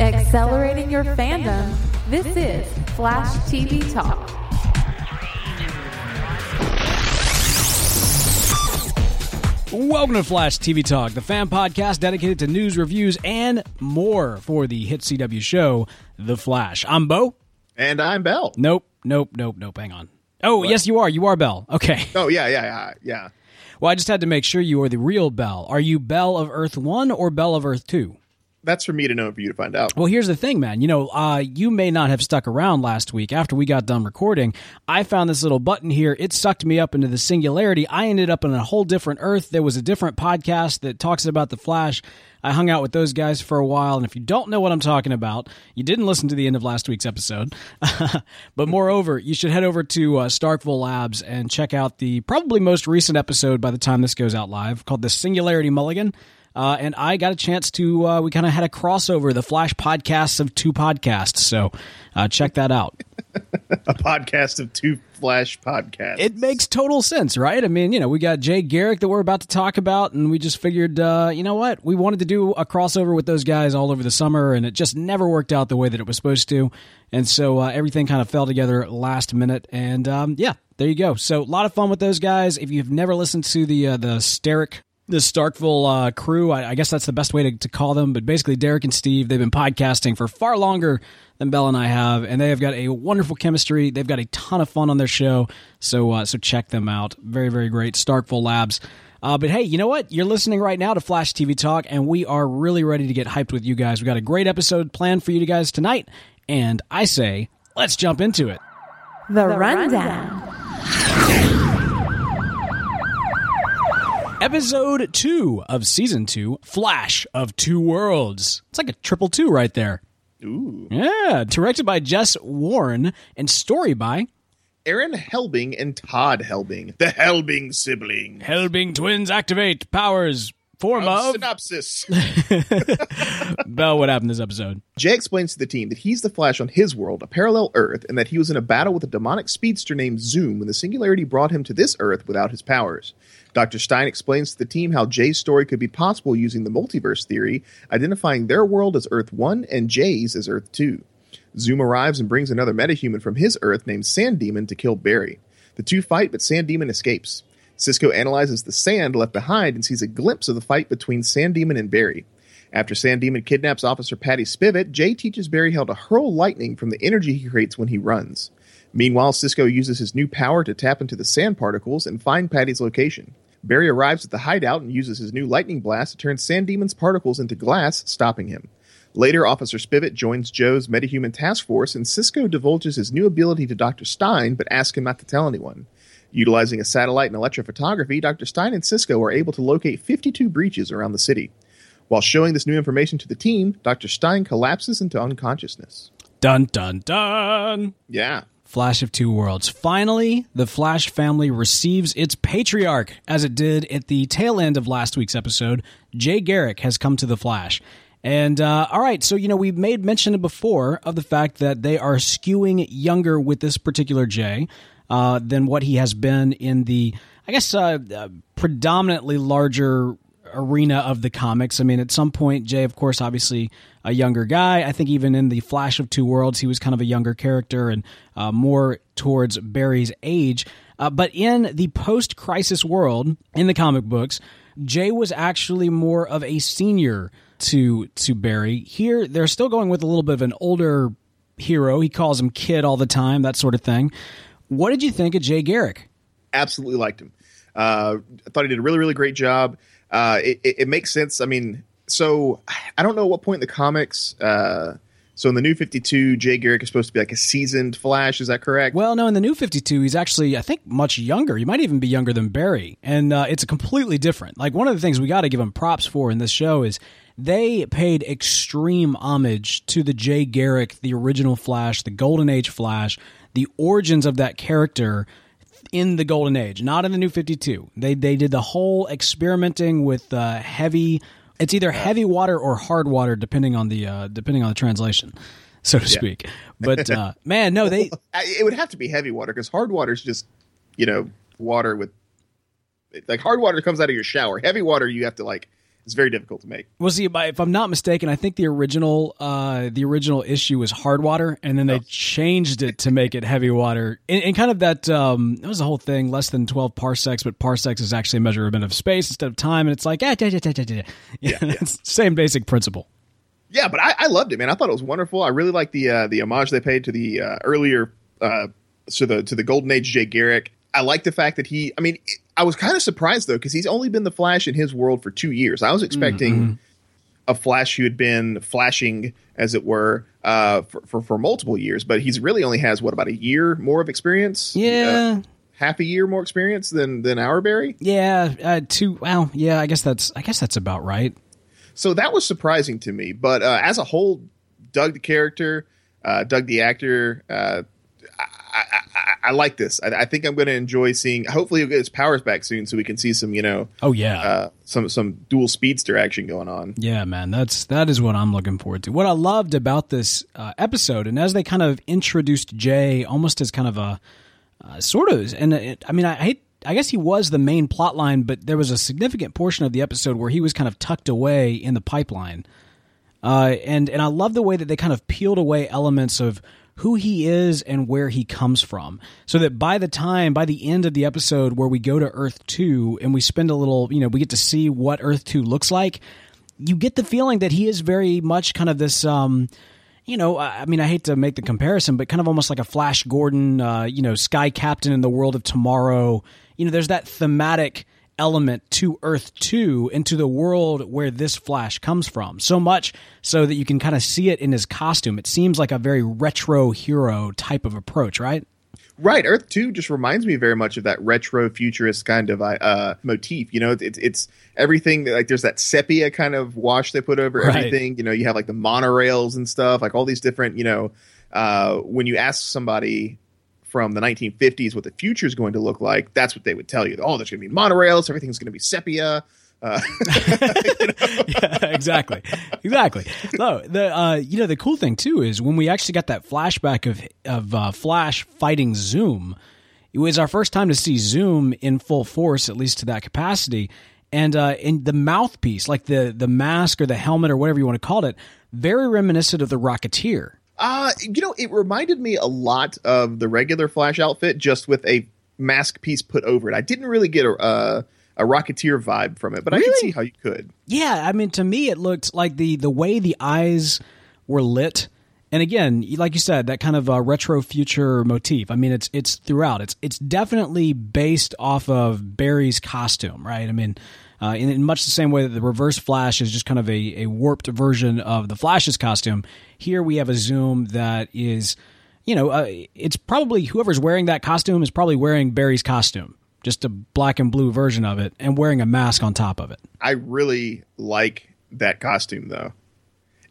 Accelerating your fandom. This is Flash TV Talk. Welcome to Flash TV Talk, the fan podcast dedicated to news, reviews, and more for the hit CW show, The Flash. I'm Bo. And I'm Bell. Nope, nope, nope, nope. Hang on. Oh, yes, you are. You are Bell. Okay. Oh yeah, yeah, yeah, yeah. Well, I just had to make sure you are the real Bell. Are you Bell of Earth 1 or Bell of Earth 2? That's for me to know and for you to find out. Well, here's the thing, man. You know, uh, you may not have stuck around last week after we got done recording. I found this little button here. It sucked me up into the singularity. I ended up in a whole different Earth. There was a different podcast that talks about the Flash. I hung out with those guys for a while, and if you don't know what I'm talking about, you didn't listen to the end of last week's episode. but moreover, you should head over to uh, Starkville Labs and check out the probably most recent episode by the time this goes out live called The Singularity Mulligan. Uh, and I got a chance to, uh, we kind of had a crossover, the Flash podcasts of two podcasts. So uh, check that out. A podcast of two Flash podcasts. It makes total sense, right? I mean, you know, we got Jay Garrick that we're about to talk about, and we just figured, uh, you know what? We wanted to do a crossover with those guys all over the summer, and it just never worked out the way that it was supposed to. And so uh, everything kind of fell together last minute. And um, yeah, there you go. So a lot of fun with those guys. If you've never listened to the uh, the Steric the Starkville uh, crew. I, I, guess that's the best way to, to, call them. But basically, Derek and Steve, they've been podcasting for far longer than Bell and I have, and they have got a wonderful chemistry. They've got a ton of fun on their show. So, uh, so check them out. Very, very great. Starkville Labs. Uh, but hey, you know what? You're listening right now to Flash TV Talk, and we are really ready to get hyped with you guys. We got a great episode planned for you guys tonight, and I say, let's jump into it. The, the rundown. rundown. Episode 2 of Season 2, Flash of Two Worlds. It's like a triple two right there. Ooh. Yeah, directed by Jesse Warn and story by Aaron Helbing and Todd Helbing, the Helbing sibling. Helbing twins activate powers. Form of, of synopsis. Bell, what happened this episode? Jay explains to the team that he's the Flash on his world, a parallel Earth, and that he was in a battle with a demonic speedster named Zoom when the Singularity brought him to this Earth without his powers. Dr. Stein explains to the team how Jay's story could be possible using the multiverse theory, identifying their world as Earth 1 and Jay's as Earth 2. Zoom arrives and brings another metahuman from his Earth named Sand Demon to kill Barry. The two fight, but Sand Demon escapes. Cisco analyzes the sand left behind and sees a glimpse of the fight between Sand Demon and Barry. After Sand Demon kidnaps Officer Patty Spivot, Jay teaches Barry how to hurl lightning from the energy he creates when he runs. Meanwhile, Cisco uses his new power to tap into the sand particles and find Patty's location. Barry arrives at the hideout and uses his new lightning blast to turn Sand Demon's particles into glass, stopping him. Later, Officer Spivot joins Joe's metahuman task force, and Cisco divulges his new ability to Dr. Stein, but asks him not to tell anyone. Utilizing a satellite and electrophotography, Dr. Stein and Cisco are able to locate 52 breaches around the city. While showing this new information to the team, Dr. Stein collapses into unconsciousness. Dun dun dun! Yeah. Flash of Two Worlds. Finally, the Flash family receives its patriarch, as it did at the tail end of last week's episode. Jay Garrick has come to the Flash. And uh, all right, so you know we've made mention before of the fact that they are skewing younger with this particular Jay uh, than what he has been in the, I guess, uh, uh predominantly larger arena of the comics. I mean, at some point, Jay, of course, obviously a younger guy. I think even in the Flash of Two Worlds, he was kind of a younger character and uh, more towards Barry's age. Uh, but in the post crisis world, in the comic books, Jay was actually more of a senior to to Barry. Here, they're still going with a little bit of an older hero. He calls him kid all the time, that sort of thing. What did you think of Jay Garrick? Absolutely liked him. Uh, I thought he did a really, really great job. Uh, it, it, it, makes sense. I mean, so I don't know what point in the comics. Uh, so in the new 52, Jay Garrick is supposed to be like a seasoned Flash. Is that correct? Well, no. In the new 52, he's actually, I think, much younger. He might even be younger than Barry, and uh, it's completely different. Like one of the things we got to give him props for in this show is they paid extreme homage to the Jay Garrick, the original Flash, the Golden Age Flash, the origins of that character in the Golden Age, not in the New Fifty Two. They they did the whole experimenting with uh, heavy. It's either heavy water or hard water, depending on the uh, depending on the translation, so to speak. But uh, man, no, they It would have to be heavy water because hard water is just, you know, water with like hard water comes out of your shower. Heavy water you have to like. It's very difficult to make. Well, see, if I'm not mistaken, I think the original uh, the original issue was hard water, and then they changed it to make it heavy water. And, and kind of that um, that was the whole thing. Less than 12 parsecs, but parsecs is actually a measurement of space instead of time, and it's like ah, da, da, da. Yeah, it's the same basic principle. Yeah, but I, I loved it, man. I thought it was wonderful. I really liked the uh, the homage they paid to the uh, earlier uh, to the to the Golden Age Jay Garrick. I like the fact that he. I mean, I was kind of surprised though because he's only been the Flash in his world for two years. I was expecting a Flash who had been flashing, as it were, uh, for, for for multiple years, but he's really only has what about a year more of experience? Yeah. Uh, half a year more experience than than our Barry. Yeah, uh, two. Well, yeah, I guess that's I guess that's about right. So that was surprising to me. But uh, as a whole, dug the character, uh, dug the actor. Uh, I, like this. I, I think I'm going to enjoy seeing. Hopefully, he'll get his powers back soon, so we can see some, you know, Oh yeah, uh, some some dual speedster action going on. Yeah, man, that's that is what I'm looking forward to. What I loved about this uh, episode, and as they kind of introduced Jay, almost as kind of a uh, sort of, and it, I mean, I hate. I guess he was the main plot line, but there was a significant portion of the episode where he was kind of tucked away in the pipeline. Uh, and and I love the way that they kind of peeled away elements of who he is and where he comes from, so that by the time, by the end of the episode, where we go to Earth Two and we spend a little, you know, we get to see what Earth Two looks like. You get the feeling that he is very much kind of this. Um, you know, I mean, I hate to make the comparison, but kind of almost like a Flash Gordon, uh, you know, Sky Captain in the world of tomorrow. You know, there's that thematic element to Earth 2 into the world where this Flash comes from. So much so that you can kind of see it in his costume. It seems like a very retro hero type of approach, right? Right, Earth Two just reminds me very much of that retro futurist kind of uh, motif. You know, it's it's everything like there's that sepia kind of wash they put over Right. everything. You know, you have like the monorails and stuff, like all these different. You know, uh, when you ask somebody from the 1950s what the future is going to look like, that's what they would tell you. Oh, there's going to be monorails. Everything's going to be sepia. Uh, yeah, exactly, exactly. No, the uh, you know the cool thing too is when we actually got that flashback of of uh, Flash fighting Zoom. It was our first time to see Zoom in full force, at least to that capacity. And uh, in the mouthpiece, like the the mask or the helmet or whatever you want to call it, very reminiscent of the Rocketeer. Uh, you know, it reminded me a lot of the regular Flash outfit, just with a mask piece put over it. I didn't really get a uh, a Rocketeer vibe from it, but I can see how you could. Yeah, I mean, to me, it looked like the the way the eyes were lit, and again, like you said, that kind of uh, retro future motif. I mean, it's it's throughout. It's it's definitely based off of Barry's costume, right? I mean. Uh, in, in much the same way that the Reverse Flash is just kind of a, a warped version of the Flash's costume, here we have a Zoom that is, you know, uh, it's probably whoever's wearing that costume is probably wearing Barry's costume, just a black and blue version of it, and wearing a mask on top of it. I really like that costume, though.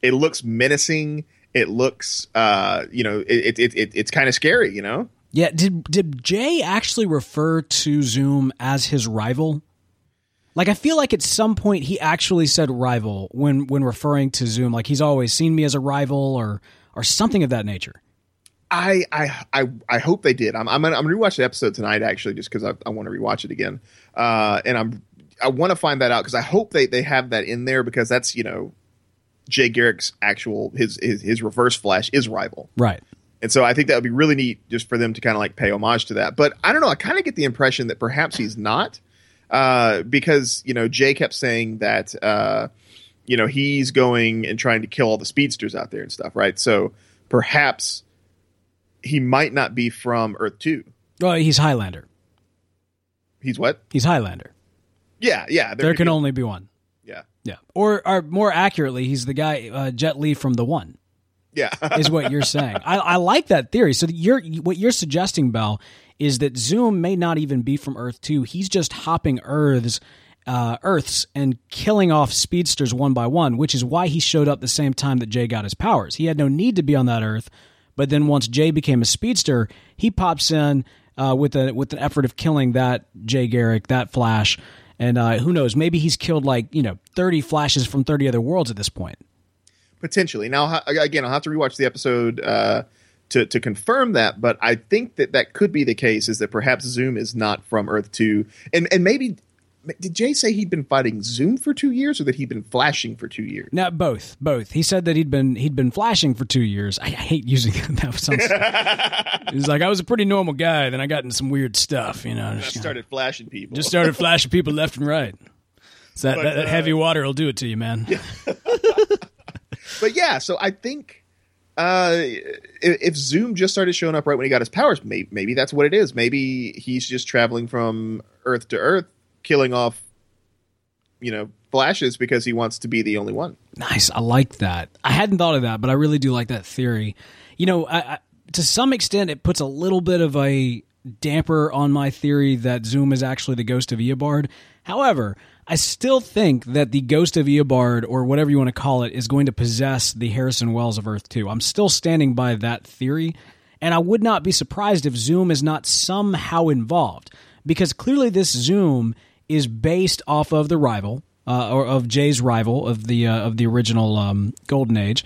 It looks menacing. It looks, uh, you know, it, it, it, it it's kind of scary, you know. Yeah, did did Jay actually refer to Zoom as his rival? Like I feel like at some point he actually said rival when when referring to Zoom like he's always seen me as a rival or or something of that nature. I I I, I hope they did. I'm I'm gonna, I'm gonna rewatch the episode tonight actually, just because I, I want to rewatch it again. Uh, and I'm I want to find that out because I hope they they have that in there because that's you know Jay Garrick's actual his his his reverse flash is rival. Right. And so I think that would be really neat just for them to kind of like pay homage to that. But I don't know. I kind of get the impression that perhaps he's not, uh, because you know Jay kept saying that uh, you know he's going and trying to kill all the speedsters out there and stuff, right? So perhaps he might not be from Earth Two. Well, he's Highlander. He's what? He's Highlander. Yeah, yeah. There could can be- only be one. yeah, Yeah. Or or more accurately, he's the guy uh, Jet Li from the one. yeah. is what you're saying. I, I like that theory. So you're what you're suggesting, Bell, is that Zoom may not even be from Earth Two. He's just hopping Earths uh, Earths and killing off speedsters one by one, which is why he showed up the same time that Jay got his powers. He had no need to be on that Earth, but then once Jay became a speedster, he pops in uh, with a with an effort of killing that Jay Garrick, that Flash, and uh, who knows? Maybe he's killed like you know thirty Flashes from thirty other worlds at this point. Potentially. Now, again, I'll have to rewatch the episode uh, to to confirm that, but I think that that could be the case. Is that perhaps Zoom is not from Earth Two, and and maybe did Jay say he'd been fighting Zoom for two years, or that he'd been flashing for two years? No, both, both. He said that he'd been he'd been flashing for two years. I, I hate using that. Sounds, he's like, I was a pretty normal guy, then I got into some weird stuff. You know, I started flashing people. Just started flashing people left and right. So that, but, that, that uh, heavy water will do it to you, man. Yeah. but yeah, so I think uh, if, Zoom just started showing up right when he got his powers, maybe, maybe that's what it is. Maybe he's just traveling from Earth to Earth killing off, you know, flashes because he wants to be the only one. Nice. I like that. I hadn't thought of that, but I really do like that theory. You know, I, I, to some extent, it puts a little bit of a damper on my theory that Zoom is actually the ghost of Eobard. However, I still think that the ghost of Eobard, or whatever you want to call it, is going to possess the Harrison Wells of Earth 2. I'm still standing by that theory, and I would not be surprised if Zoom is not somehow involved, because clearly this Zoom is based off of the rival, uh, or of Jay's rival of the uh, of the original um, Golden Age.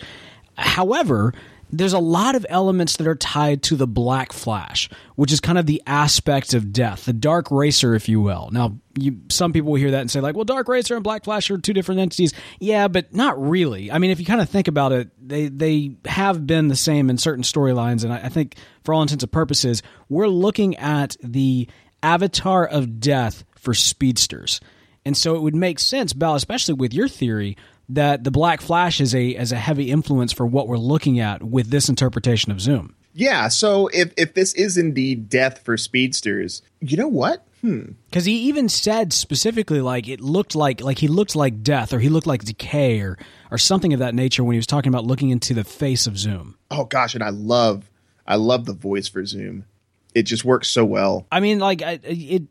However, there's a lot of elements that are tied to the Black Flash, which is kind of the aspect of death, the Dark Racer, if you will. Now, you, some people will hear that and say, like, well, Dark Racer and Black Flash are two different entities. Yeah, but not really. I mean, if you kind of think about it, they they have been the same in certain storylines, and I, I think, for all intents and purposes, we're looking at the avatar of death for speedsters. And so it would make sense, Bell, especially with your theory, that the Black Flash is a as a heavy influence for what we're looking at with this interpretation of Zoom. Yeah, so if if this is indeed death for speedsters, you know what? Hmm. Because he even said specifically, like it looked like like he looked like death, or he looked like decay, or or something of that nature when he was talking about looking into the face of Zoom. Oh gosh, and I love I love the voice for Zoom. It just works so well. I mean, like it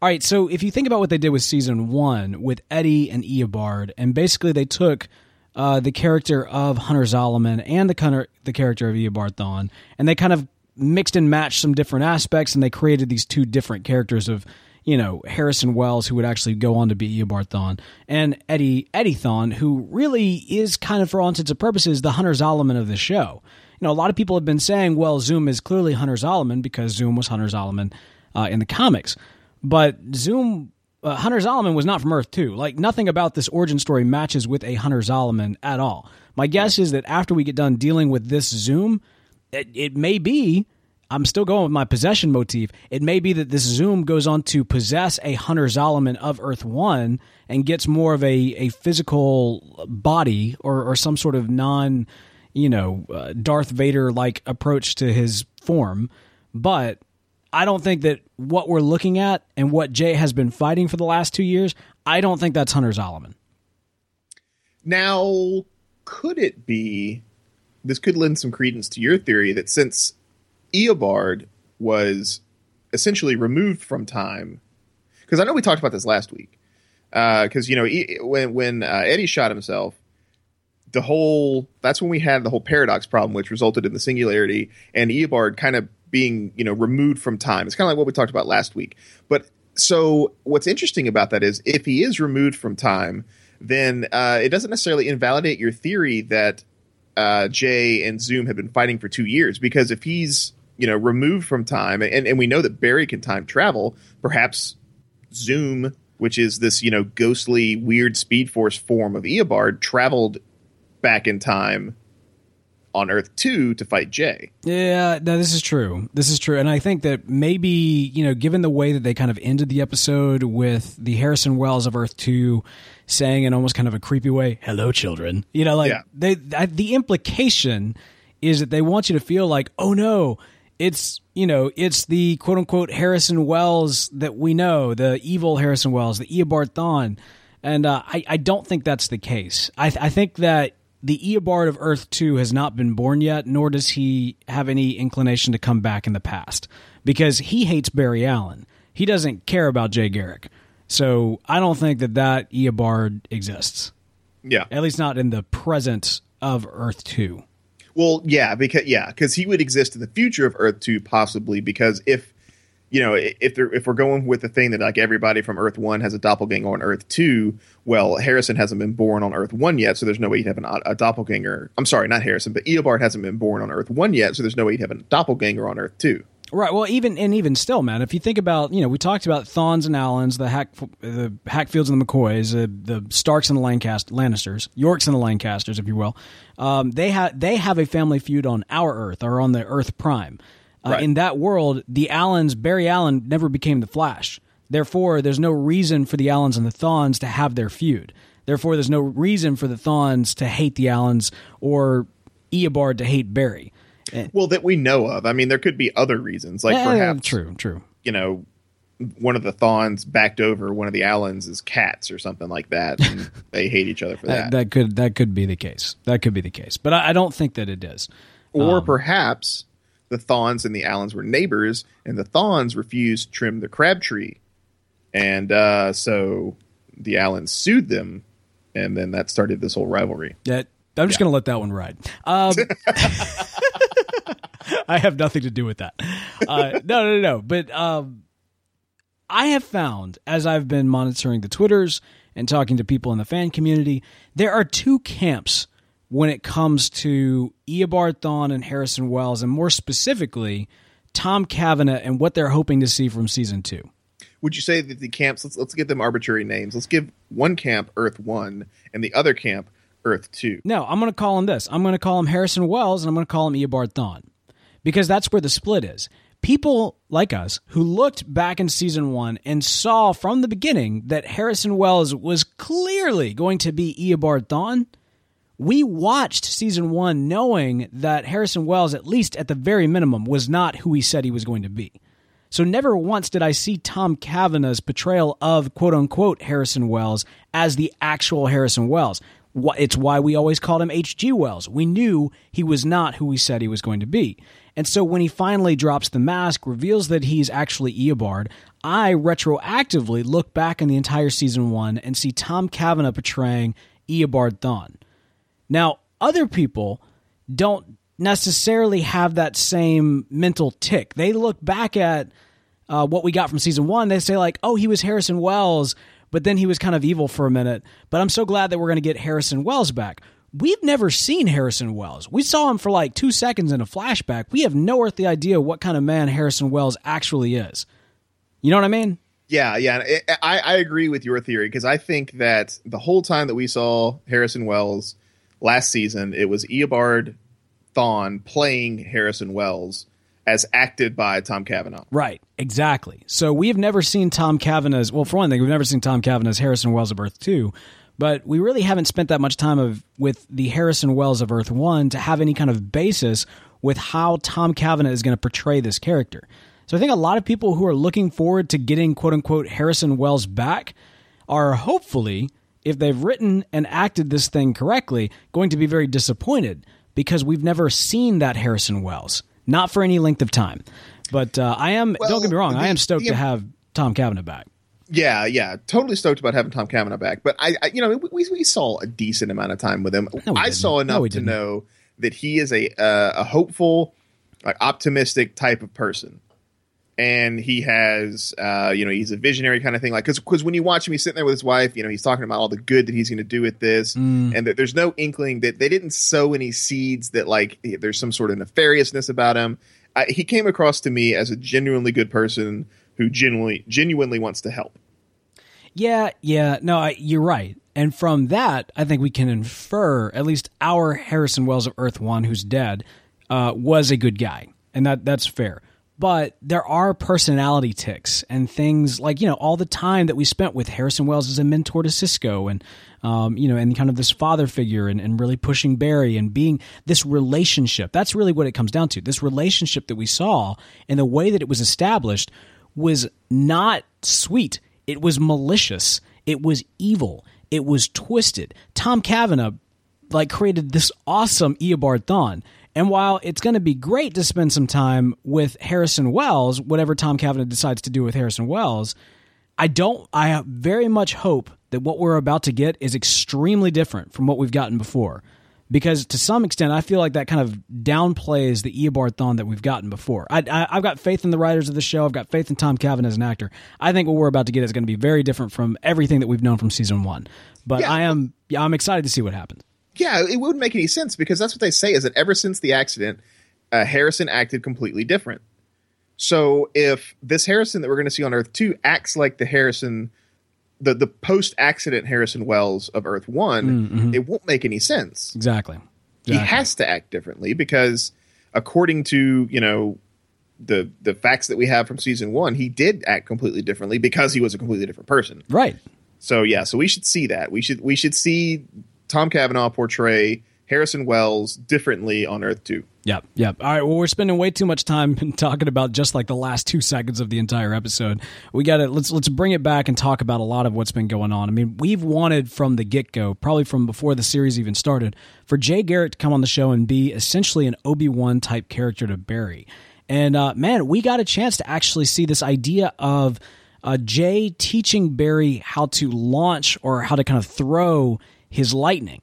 all right, so if you think about what they did with season one with Eddie and Eobard, and basically they took uh, the character of Hunter Zolomon and the, the character of Eobard Thawne, and they kind of mixed and matched some different aspects, and they created these two different characters of you know Harrison Wells, who would actually go on to be Eobard Thawne, and Eddie Eddie Thawne, who really is kind of for all intents and purposes the Hunter Zolomon of the show. You know, a lot of people have been saying, well, Zoom is clearly Hunter Zolomon because Zoom was Hunter Zolomon uh, in the comics. But Zoom uh, Hunter Zolomon was not from Earth 2. Like nothing about this origin story matches with a Hunter Zolomon at all. My guess is that after we get done dealing with this Zoom, it, it may be. I'm still going with my possession motif. It may be that this Zoom goes on to possess a Hunter Zolomon of Earth 1 and gets more of a, a physical body or, or some sort of non, you know, uh, Darth Vader like approach to his form. But I don't think that what we're looking at and what Jay has been fighting for the last two years, I don't think that's Hunter Zolomon. Now, could it be? This could lend some credence to your theory that since Eobard was essentially removed from time, because I know we talked about this last week. Because uh, you know when when uh, Eddie shot himself, the whole that's when we had the whole paradox problem, which resulted in the singularity, and Eobard kind of being you know removed from time. It's kind of like what we talked about last week. But so what's interesting about that is if he is removed from time, then uh, it doesn't necessarily invalidate your theory that uh, Jay and Zoom have been fighting for two years. Because if he's you know removed from time, and, and we know that Barry can time travel, perhaps Zoom, which is this you know ghostly weird Speed Force form of Eobard, traveled back in time on Earth 2 to fight Jay. Yeah, no, this is true. This is true. And I think that maybe, you know, given the way that they kind of ended the episode with the Harrison Wells of Earth 2 saying in almost kind of a creepy way, hello, children, you know, like yeah. they, the implication is that they want you to feel like, oh no, it's, you know, it's the quote unquote Harrison Wells that we know, the evil Harrison Wells, the Eobard Thawne. And uh, I, I don't think that's the case. I, I think that the Eobard of Earth 2 has not been born yet, nor does he have any inclination to come back in the past because he hates Barry Allen. He doesn't care about Jay Garrick. So I don't think that that Eobard exists. Yeah. At least not in the present of Earth Two. Well, yeah, because yeah, because he would exist in the future of Earth Two, possibly because if you know if they're if we're going with the thing that like everybody from Earth One has a doppelganger on Earth Two, well, Harrison hasn't been born on Earth One yet, so there's no way he'd have an, a doppelganger. I'm sorry, not Harrison, but Eobard hasn't been born on Earth One yet, so there's no way he'd have a doppelganger on Earth Two. Right. Well, even and even still, man. If you think about, you know, we talked about Thawns and Allens, the Hack, the Hatfields and the McCoys, uh, the Starks and the Lancaster Lannisters, Yorks and the Lancasters, if you will. Um, they have they have a family feud on our Earth or on the Earth Prime. Uh, Right. In that world, the Allens, Barry Allen, never became the Flash. Therefore, there's no reason for the Allens and the Thawns to have their feud. Therefore, there's no reason for the Thawns to hate the Allens or Eobard to hate Barry. Well, that we know of. I mean, there could be other reasons, like Eh, perhaps true, true. you know, one of the Thawns backed over one of the Allens' cats or something like that, and they hate each other for That, that. that could that could be the case. That could be the case, but I, I don't think that it is. Or perhaps the Thawns and the Allens were neighbors, and the Thawns refused to trim the crab tree, and uh, so the Allens sued them, and then that started this whole rivalry. That I'm just going to let that one ride. Um, I have nothing to do with that. Uh, no, no, no, no. But um, I have found as I've been monitoring the Twitters and talking to people in the fan community, there are two camps when it comes to Eobard Thawne and Harrison Wells, and more specifically, Tom Cavanagh and what they're hoping to see from season two. Would you say that the camps? Let's let's give them arbitrary names. Let's give one camp Earth One and the other camp Earth Two. No, I'm going to call him this. I'm going to call him Harrison Wells, and I'm going to call him Eobard Thawne, because that's where the split is. People like us who looked back in season one and saw from the beginning that Harrison Wells was clearly going to be Eobard Thawne. We watched season one knowing that Harrison Wells, at least at the very minimum, was not who he said he was going to be. So never once did I see Tom Cavanagh's portrayal of quote unquote Harrison Wells as the actual Harrison Wells. It's why we always called him H.G. Wells. We knew he was not who he said he was going to be. And so when he finally drops the mask, reveals that he's actually Eobard, I retroactively look back on the entire season one and see Tom Cavanagh portraying Eobard Thawne. Now, other people don't necessarily have that same mental tick. They look back at uh, what we got from season one. They say, like, oh, he was Harrison Wells, but then he was kind of evil for a minute. But I'm so glad that we're going to get Harrison Wells back. We've never seen Harrison Wells. We saw him for like two seconds in a flashback. We have no earthly idea what kind of man Harrison Wells actually is. You know what I mean? Yeah, yeah. I, I agree with your theory because I think that the whole time that we saw Harrison Wells last season, it was Eobard Thawne playing Harrison Wells as acted by Tom Cavanagh. Right, exactly. So we have never seen Tom Cavanagh's. Well, for one thing, we've never seen Tom Cavanagh's Harrison Wells of Earth Two, but we really haven't spent that much time of with the Harrison Wells of Earth One to have any kind of basis with how Tom Cavanagh is going to portray this character. So I think a lot of people who are looking forward to getting quote unquote Harrison Wells back are hopefully, if they've written and acted this thing correctly, going to be very disappointed because we've never seen that Harrison Wells, not for any length of time. But uh, I am, Well, don't get me wrong, I am stoked the- to have Tom Cavanagh back. Yeah, yeah, totally stoked about having Tom Cavanagh back. But I, I you know, we, we saw a decent amount of time with him. No, I didn't. saw enough we to know that he is a uh, a hopeful, like optimistic type of person, and he has, uh, you know, he's a visionary kind of thing. Like, because when you watch him, he's sitting there with his wife. You know, he's talking about all the good that he's going to do with this, Mm. and that there's no inkling that they didn't sow any seeds that like there's some sort of nefariousness about him. I, he came across to me as a genuinely good person who genuinely genuinely wants to help. Yeah, yeah, no, I, you're right. And from that, I think we can infer at least our Harrison Wells of Earth One, who's dead, uh, was a good guy, and that that's fair. But there are personality ticks and things like you know all the time that we spent with Harrison Wells as a mentor to Cisco, and um, you know, and kind of this father figure, and, and really pushing Barry, and being this relationship. That's really what it comes down to. This relationship that we saw, and the way that it was established, was not sweet. It was malicious. It was evil. It was twisted. Tom Cavanagh like created this awesome Eobard Thawne. And while it's going to be great to spend some time with Harrison Wells, whatever Tom Cavanagh decides to do with Harrison Wells, I don't. I very much hope that what we're about to get is extremely different from what we've gotten before, because to some extent, I feel like that kind of downplays the Eobard Thawne that we've gotten before. I, I, have got faith in the writers of the show. I've got faith in Tom Cavan as an actor. I think what we're about to get is going to be very different from everything that we've known from season one. But Yeah. I am, yeah, I'm excited to see what happens. Yeah, it wouldn't make any sense because that's what they say is that ever since the accident, uh, Harrison acted completely different. So if this Harrison that we're going to see on Earth 2 acts like the Harrison, the, the post accident Harrison Wells of Earth one it won't make any sense. Exactly. He has to act differently because according to, you know, the the facts that we have from season one, he did act completely differently because he was a completely different person. Right. So yeah, so we should see that. We should we should see Tom Cavanagh portray Harrison Wells differently on Earth 2. Yep, yep. All right. Well, we're spending way too much time talking about just like the last two seconds of the entire episode. We got to let's let's bring it back and talk about a lot of what's been going on. I mean, we've wanted from the get go, probably from before the series even started, for Jay Garrick to come on the show and be essentially an Obi Wan type character to Barry. And uh, man, we got a chance to actually see this idea of uh, Jay teaching Barry how to launch or how to kind of throw his lightning.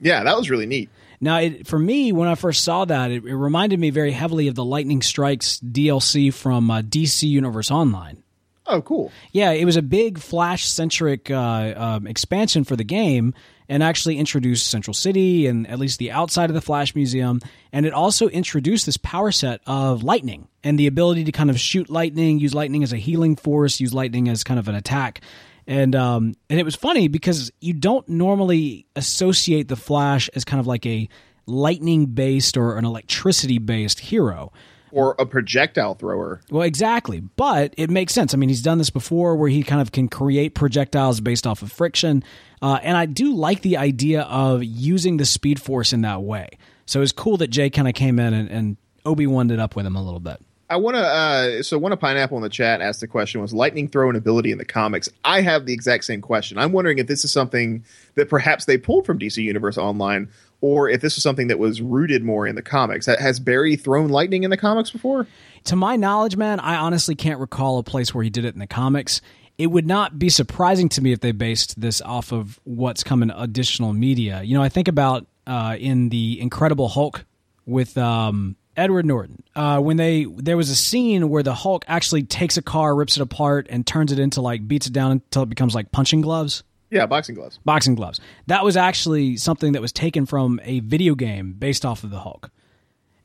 Yeah, that was really neat. Now, it, for me, when I first saw that, it, it reminded me very heavily of the Lightning Strikes DLC from uh, DC Universe Online. Oh, cool. Yeah, it was a big Flash centric uh, um, expansion for the game and actually introduced Central City and at least the outside of the Flash Museum. And it also introduced this power set of lightning and the ability to kind of shoot lightning, use lightning as a healing force, use lightning as kind of an attack. And um, and it was funny because you don't normally associate the Flash as kind of like a lightning based or an electricity based hero. Or a projectile thrower. Well, exactly. But it makes sense. I mean, he's done this before where he kind of can create projectiles based off of friction. Uh, and I do like the idea of using the Speed Force in that way. So it's cool that Jay kind of came in and, and Obi Wan it up with him a little bit. I want to. Uh, so, one of pineapple in the chat asked the question: Was lightning throw an ability in the comics? I have the exact same question. I'm wondering if this is something that perhaps they pulled from DC Universe Online, or if this is something that was rooted more in the comics. Ha- Has Barry thrown lightning in the comics before? To my knowledge, man, I honestly can't recall a place where he did it in the comics. It would not be surprising to me if they based this off of what's come in additional media. You know, I think about uh, in the Incredible Hulk with um, Edward Norton uh, when they there was a scene where the Hulk actually takes a car, rips it apart, and turns it into like beats it down until it becomes like punching gloves Yeah, boxing gloves. boxing gloves. That was actually something that was taken from a video game based off of the Hulk.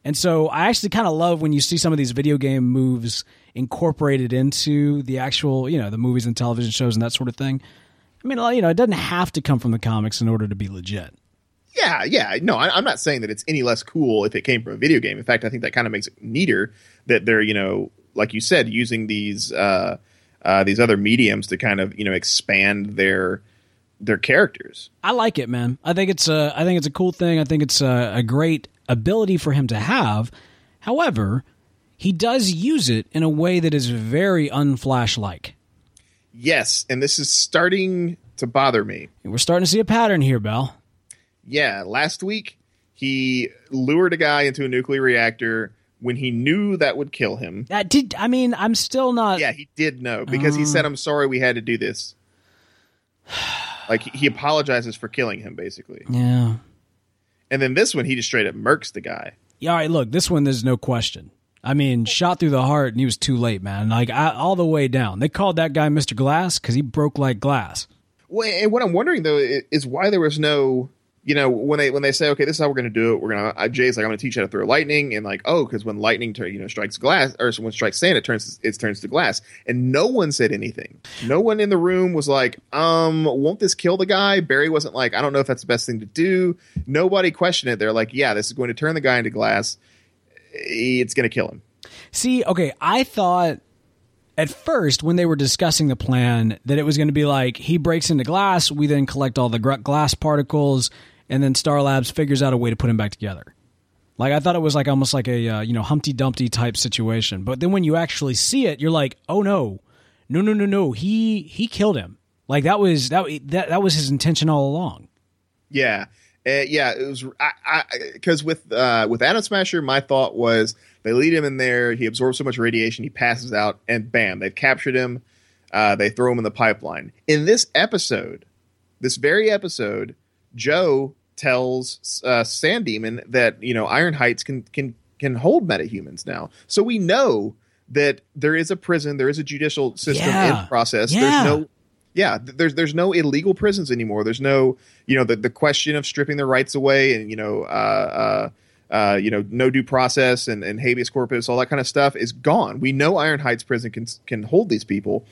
And so I actually kind of love when you see some of these video game moves incorporated into the actual, you know, the movies and television shows and that sort of thing. I mean, you know, it doesn't have to come from the comics in order to be legit. Yeah, yeah. No, I, I'm not saying that it's any less cool if it came from a video game. In fact, I think that kind of makes it neater that they're, you know, like you said, using these uh, uh, these other mediums to kind of, you know, expand their their characters. I like it, man. I think it's a, I think it's a cool thing. I think it's a, a great ability for him to have. However, he does use it in a way that is very unflash like. Yes, and this is starting to bother me. We're starting to see a pattern here, Bell. Yeah, last week he lured a guy into a nuclear reactor when he knew that would kill him. That did. I mean, I'm still not. Yeah, he did know because he said, um. "I'm sorry, we had to do this." Like he- apologizes for killing him, basically. Yeah. And then this one, he just straight up murks the guy. Yeah. All right. Look, this one, there's no question. I mean, shot through the heart, and he was too late, man. Like I, all the way down. They called that guy Mr. Glass because he broke like glass. Well, and what I'm wondering though is why there was no, you know, when they when they say, okay, this is how we're going to do it. We're gonna uh, Jay's like, I'm going to teach you how to throw lightning, and like, oh, because when lightning, you know, strikes glass or when strikes sand, it turns it turns to glass, and no one said anything. No one in the room was like, um, won't this kill the guy? Barry wasn't like, I don't know if that's the best thing to do. Nobody questioned it. They're like, yeah, this is going to turn the guy into glass. It's going to kill him. See, okay, I thought at first when they were discussing the plan that it was going to be like he breaks into glass, we then collect all the glass particles, and then Star Labs figures out a way to put him back together. Like I thought it was like almost like a uh, you know Humpty Dumpty type situation, but then when you actually see it, you're like, oh no, no no no no, he he killed him. Like that was that that that was his intention all along. Yeah, uh, yeah. It was I because with uh, with Atom Smasher, my thought was they lead him in there. He absorbs so much radiation, he passes out, and bam, they've captured him. Uh, they throw him in the pipeline. In this episode, this very episode, Joe tells uh, Sand Demon that you know Iron Heights can can can hold metahumans now. So we know that there is a prison, there is a judicial system Yeah. in process. Yeah. There's no yeah, there's there's no illegal prisons anymore. There's no you know the the question of stripping their rights away and you know uh, uh, uh, you know no due process and, and habeas corpus, all that kind of stuff is gone. We know Iron Heights prison can can hold these people.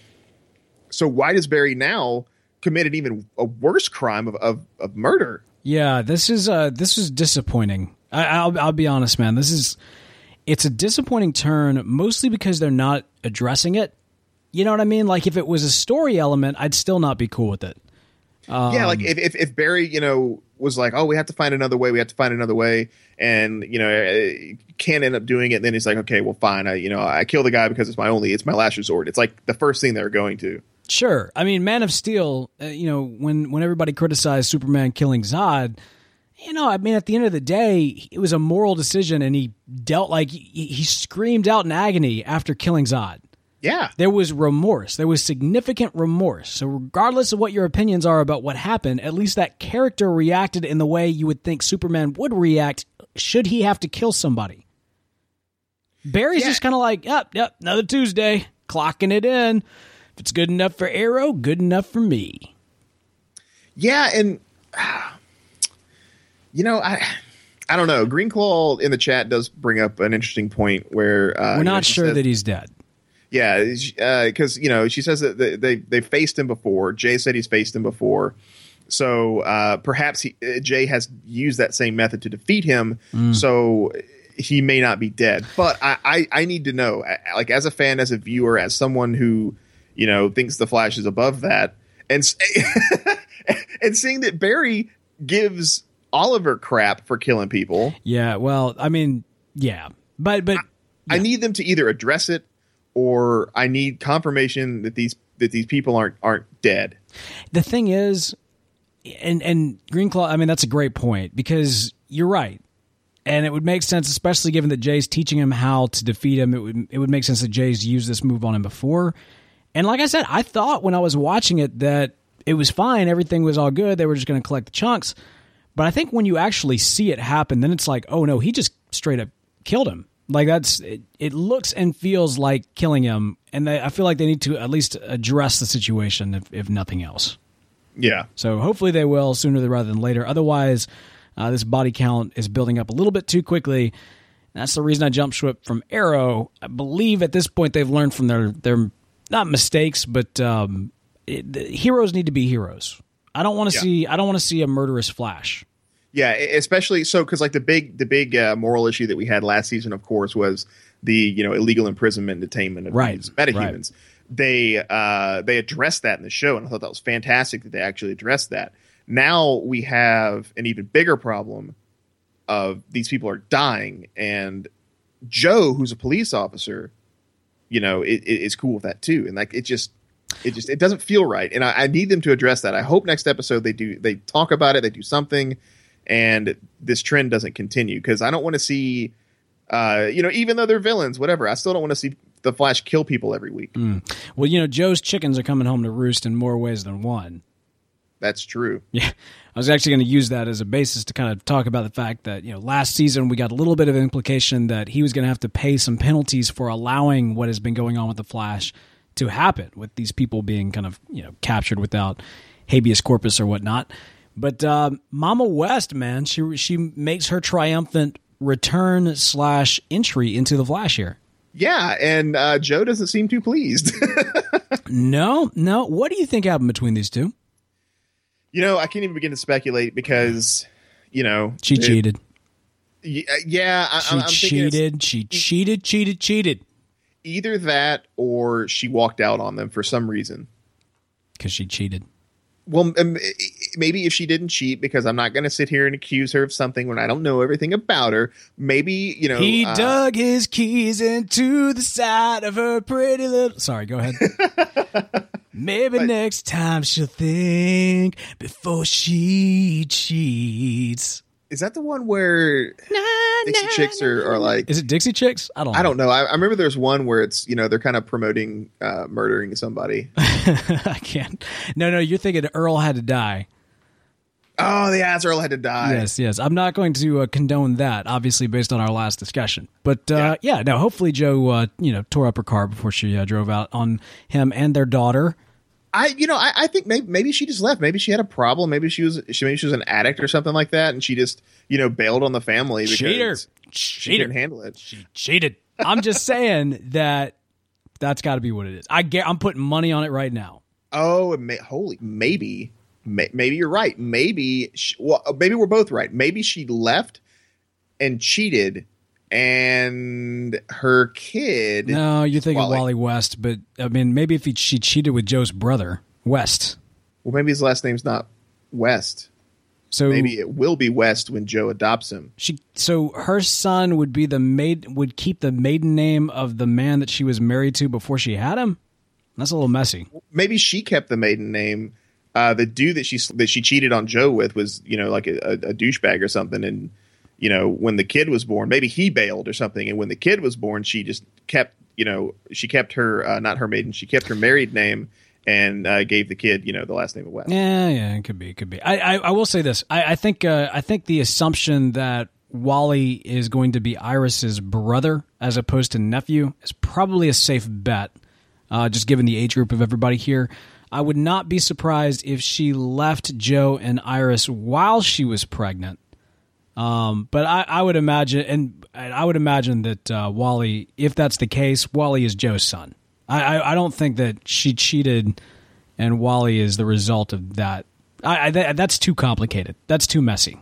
So why does Barry now commit an even a worse crime of of, of murder? Yeah, this is uh this is disappointing. I, I'll I'll be honest, man. This is it's a disappointing turn, mostly because they're not addressing it. You know what I mean? Like if it was a story element, I'd still not be cool with it. yeah, like if, if if Barry, you know, was like, oh, we have to find another way, we have to find another way, and you know, uh, can't end up doing it. Then he's like, okay, well, fine, I you know, I kill the guy because it's my only, it's my last resort. It's like the first thing they're going to. Sure. I mean, Man of Steel. Uh, you know, when when everybody criticized Superman killing Zod, you know, I mean, at the end of the day, it was a moral decision, and he dealt like he, he screamed out in agony after killing Zod. Yeah, There was remorse. There was significant remorse. So, regardless of what your opinions are about what happened, at least that character reacted in the way you would think Superman would react should he have to kill somebody. Barry's Yeah. just kind of like, yep, yep, another Tuesday, clocking it in. If it's good enough for Arrow, good enough for me. yeah, and you know, I. I don't know. Green Claw in the chat does bring up an interesting point where uh, We're you know, not sure says- that he's dead. Yeah, because you know she says that they, they they faced him before. Jay said he's faced him before, so uh, perhaps he, uh, Jay has used that same method to defeat him. So he may not be dead. But I, I I need to know, like as a fan, as a viewer, as someone who you know thinks the Flash is above that, and and seeing that Barry gives Oliver crap for killing people. Yeah, well, I mean, yeah. But, but, I need them to either address it or I need confirmation that these that these people aren't aren't dead. the thing is and and green claw i mean that's a great point because you're right and it would make sense especially given that jay's teaching him how to defeat him it would it would make sense that jay's used this move on him before and like i said i thought when i was watching it that it was fine everything was all good they were just going to collect the chunks but i think when you actually see it happen then it's like oh no he just straight up killed him like that's it, it looks and feels like killing him and they, i feel like they need to at least address the situation if, if nothing else Yeah. so hopefully they will sooner rather than later. Otherwise, uh, this body count is building up a little bit too quickly. That's the reason I jumped ship from Arrow. I believe at this point they've learned from their their not mistakes, but um, it, the heroes need to be heroes. I don't want to Yeah. see I don't want to see a murderous Flash. Yeah, especially so because like the big the big uh, moral issue that we had last season, of course, was the you know illegal imprisonment and detainment of Right, these metahumans. They uh, they addressed that in the show, and I thought that was fantastic that they actually addressed that. Now we have an even bigger problem of these people are dying, and Joe, who's a police officer, you know, it, it- is cool with that too, and like it just it just it doesn't feel right, and I, I need them to address that. I hope next episode they do they talk about it, they do something, and this trend doesn't continue because I don't want to see, uh, you know, even though they're villains, whatever, I still don't want to see the Flash kill people every week. Well, you know, Joe's chickens are coming home to roost in more ways than one. That's true. Yeah, I was actually going to use that as a basis to kind of talk about the fact that you know last season we got a little bit of implication that he was going to have to pay some penalties for allowing what has been going on with the Flash to happen with these people being kind of you know captured without habeas corpus or whatnot. But uh, Mama West, man, she she makes her triumphant return slash entry into the Flash here. Yeah, and uh, Joe doesn't seem too pleased. No, no. What do you think happened between these two? You know, I can't even begin to speculate because, you know, She it- cheated. uh, Yeah, I, She I'm cheated. She cheated. Cheated. Cheated. either that or she walked out on them for some reason. Because she cheated. Well, um, maybe if she didn't cheat, because I'm not going to sit here and accuse her of something when I don't know everything about her. Maybe you know He uh, dug his keys into the side of her pretty little. Sorry, go ahead. Maybe next time she'll think before she cheats. Is that the one where? Na, Dixie Chicks are, are like Is it Dixie Chicks? I don't. Know. I don't know. I, I remember there's one where it's you know they're kind of promoting uh, murdering somebody. I can't. No, no. You're thinking Earl had to die. Oh, the ass Earl had to die. Yes, yes. I'm not going to uh, condone that, obviously, based on our last discussion. But uh, yeah. yeah, no. Hopefully, Joe, uh, you know, tore up her car before she uh, drove out on him and their daughter. I, you know, I, I think maybe, maybe she just left. Maybe she had a problem. Maybe she was, she maybe she was an addict or something like that, and she just, you know, bailed on the family because Cheater. she couldn't handle it. She cheated. I'm just saying that that's got to be what it is. I get. I'm putting money on it right now. Oh, may, holy, maybe, may, maybe you're right. Maybe, she, well, uh, maybe we're both right. Maybe she left and cheated, and her kid. No, you're thinking Wally. Wally, West, but I mean, maybe if he, she cheated with Joe's brother West. Well, maybe his last name's not West. So Maybe it will be West when Joe adopts him. she. So her son would be the maid would keep the maiden name of the man that she was married to before she had him. That's a little messy. Maybe she kept the maiden name. Uh, the dude that she that she cheated on Joe with was you know like a, a, douchebag or something, and you know when the kid was born, maybe he bailed or something, and when the kid was born, she just kept you know she kept her uh, not her maiden, she kept her married name and uh, gave the kid you know the last name of West. Yeah, yeah, it could be, it could be. I, I, I will say this. I, I think, uh, I think the assumption that Wally is going to be Iris's brother as opposed to nephew is probably a safe bet. Uh, just given the age group of everybody here, I would not be surprised if she left Joe and Iris while she was pregnant. Um, but I, I would imagine, and I would imagine that uh, Wally, if that's the case, Wally is Joe's son. I, I, I don't think that she cheated, and Wally is the result of that. I, I that, that's too complicated. That's too messy.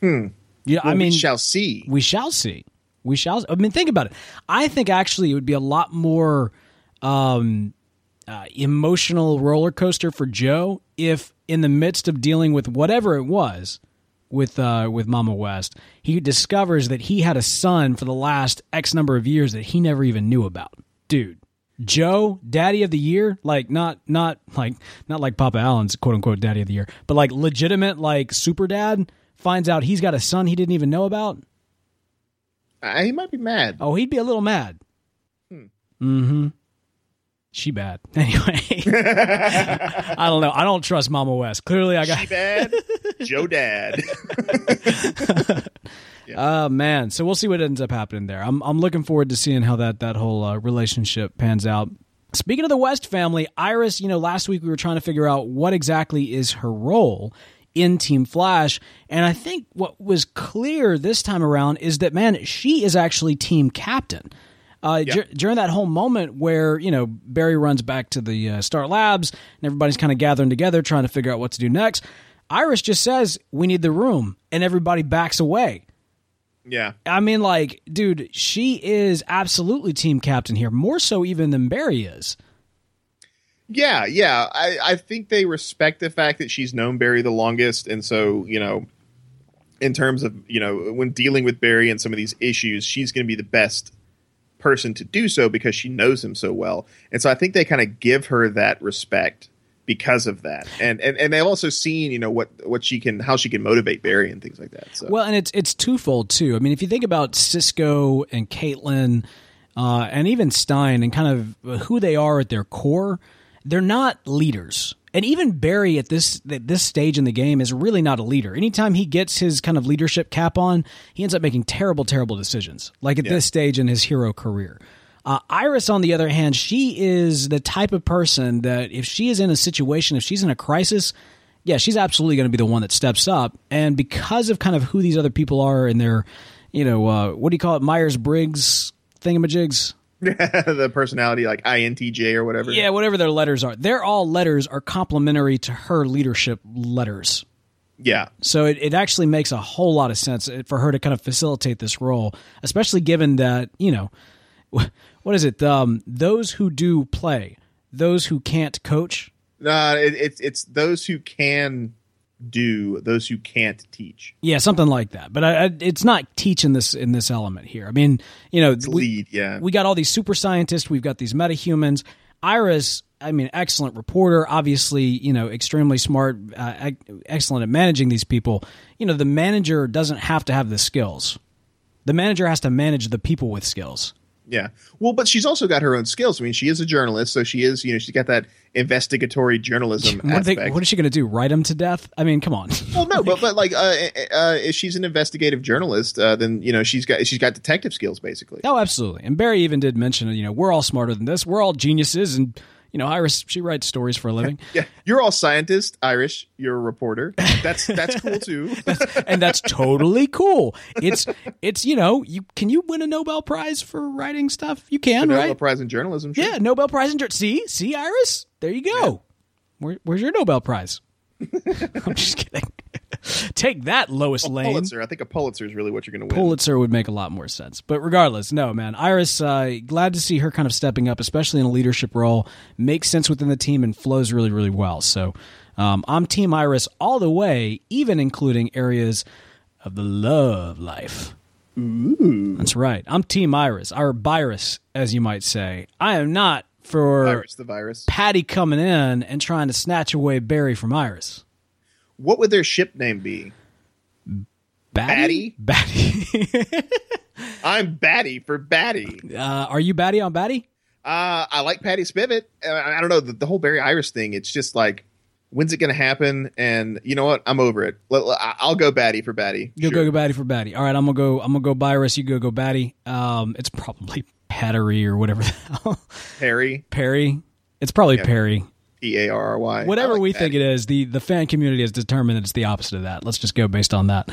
Hmm. Yeah, Well, I mean, we shall see. we shall see. We shall. I mean, think about it. I think actually it would be a lot more um, uh, emotional roller coaster for Joe if, in the midst of dealing with whatever it was with uh, with Mama West, he discovers that he had a son for the last X number of years that he never even knew about. Dude, Joe, Daddy of the Year, like not not like not like Papa Allen's quote unquote Daddy of the Year, but like legitimate like super dad finds out he's got a son he didn't even know about. Uh, he might be mad. Oh, he'd be a little mad. Mm-hmm. She bad. Anyway, I don't know. I don't trust Mama West. Clearly, I got. She bad. Joe dad. Oh man. So we'll see what ends up happening there. I'm I'm looking forward to seeing how that that whole uh, relationship pans out. Speaking of the West family, Iris, you know, last week we were trying to figure out what exactly is her role in Team Flash, and I think what was clear this time around is that man, she is actually team captain. Uh, dur- during that whole moment where you know Barry runs back to the uh, Star Labs and everybody's kind of gathering together trying to figure out what to do next, Iris just says, "We need the room," and everybody backs away. yeah. I mean, like, dude, she is absolutely team captain here, more so even than Barry is. Yeah, yeah. I, I think they respect the fact that she's known Barry the longest, and so you know, in terms of you know, when dealing with Barry and some of these issues, she's going to be the best person to do so because she knows him so well, and so I think they kind of give her that respect because of that, and and and they've also seen you know what what she can how she can motivate Barry and things like that. So Well, and it's it's twofold too. I mean, if you think about Cisco and Caitlin, uh, and even Stein, and kind of who they are at their core, they're not leaders. And even Barry at this at this stage in the game is really not a leader. Anytime he gets his kind of leadership cap on, he ends up making terrible, terrible decisions. Like at this stage in his hero career. Uh, Iris, on the other hand, she is the type of person that if she is in a situation, if she's in a crisis, yeah, she's absolutely going to be the one that steps up. And because of kind of who these other people are and their, you know, uh, what do you call it, Myers Briggs thingamajigs? the personality like INTJ or whatever. Yeah, whatever their letters are. They're all letters are complementary to her leadership letters. yeah, So it, it actually makes a whole lot of sense for her to kind of facilitate this role, especially given that, you know, what is it? Um, those who do play, those who can't coach. no, it, it's it's those who can do, those who can't teach. Yeah, something like that. But I, I, it's not teaching this in this element here. I mean, you know, we, Lead, yeah. we got all these super scientists, we've got these metahumans. Iris, I mean, excellent reporter, obviously, you know, extremely smart, uh, excellent at managing these people. You know, the manager doesn't have to have the skills. The manager has to manage the people with skills. Yeah. Well, but she's also got her own skills. I mean, she is a journalist, so she is, you know, she's got that investigatory journalism What, they, what is she going to do? Write him to death? I mean, come on. well, no, but but like, uh, uh, if she's an investigative journalist, uh, then you know she's got she's got detective skills basically. oh, absolutely. And Barry even did mention, you know, we're all smarter than this. We're all geniuses, and you know, Iris she writes stories for a living, Yeah, you're all scientist, Irish. You're a reporter. That's that's cool too. and that's totally cool. It's it's you know, you can you win a Nobel Prize for writing stuff? You can, Nobel right? Prize in journalism. Sure. Yeah, Nobel Prize in jour- see see Iris. There you go. Where, where's your Nobel Prize? I'm just kidding. Take that, Lois Lane. Pulitzer. I think a Pulitzer is really what you're going to win. Pulitzer would make a lot more sense. But regardless, no, man. Iris, uh, glad to see her kind of stepping up, especially in a leadership role. Makes sense within the team and flows really, really well. So um, I'm Team Iris all the way, even including areas of the love life. Ooh. That's right. I'm Team Iris, or Virus, as you might say. I am not for the virus. Patty coming in and trying to snatch away Barry from Iris. What would their ship name be? Batty? Batty. I'm Batty for Batty. uh, are you Batty on Batty? Uh, I like Patty Spivot. Uh, I, I don't know the, the whole Barry Iris thing. It's just like, when's it going to happen? And you know what? I'm over it. Let- let- I- I'll go Batty for Batty. You'll Sure. go Batty for Batty. All right, I'm gonna go. I'm gonna go Virus. You go go Batty. Um, it's probably Pattery or whatever the hell. Perry. Perry. It's probably Perry. P A R R Y. Whatever like we Patty. think it is, the the fan community has determined that it's the opposite of that. Let's just go based on that.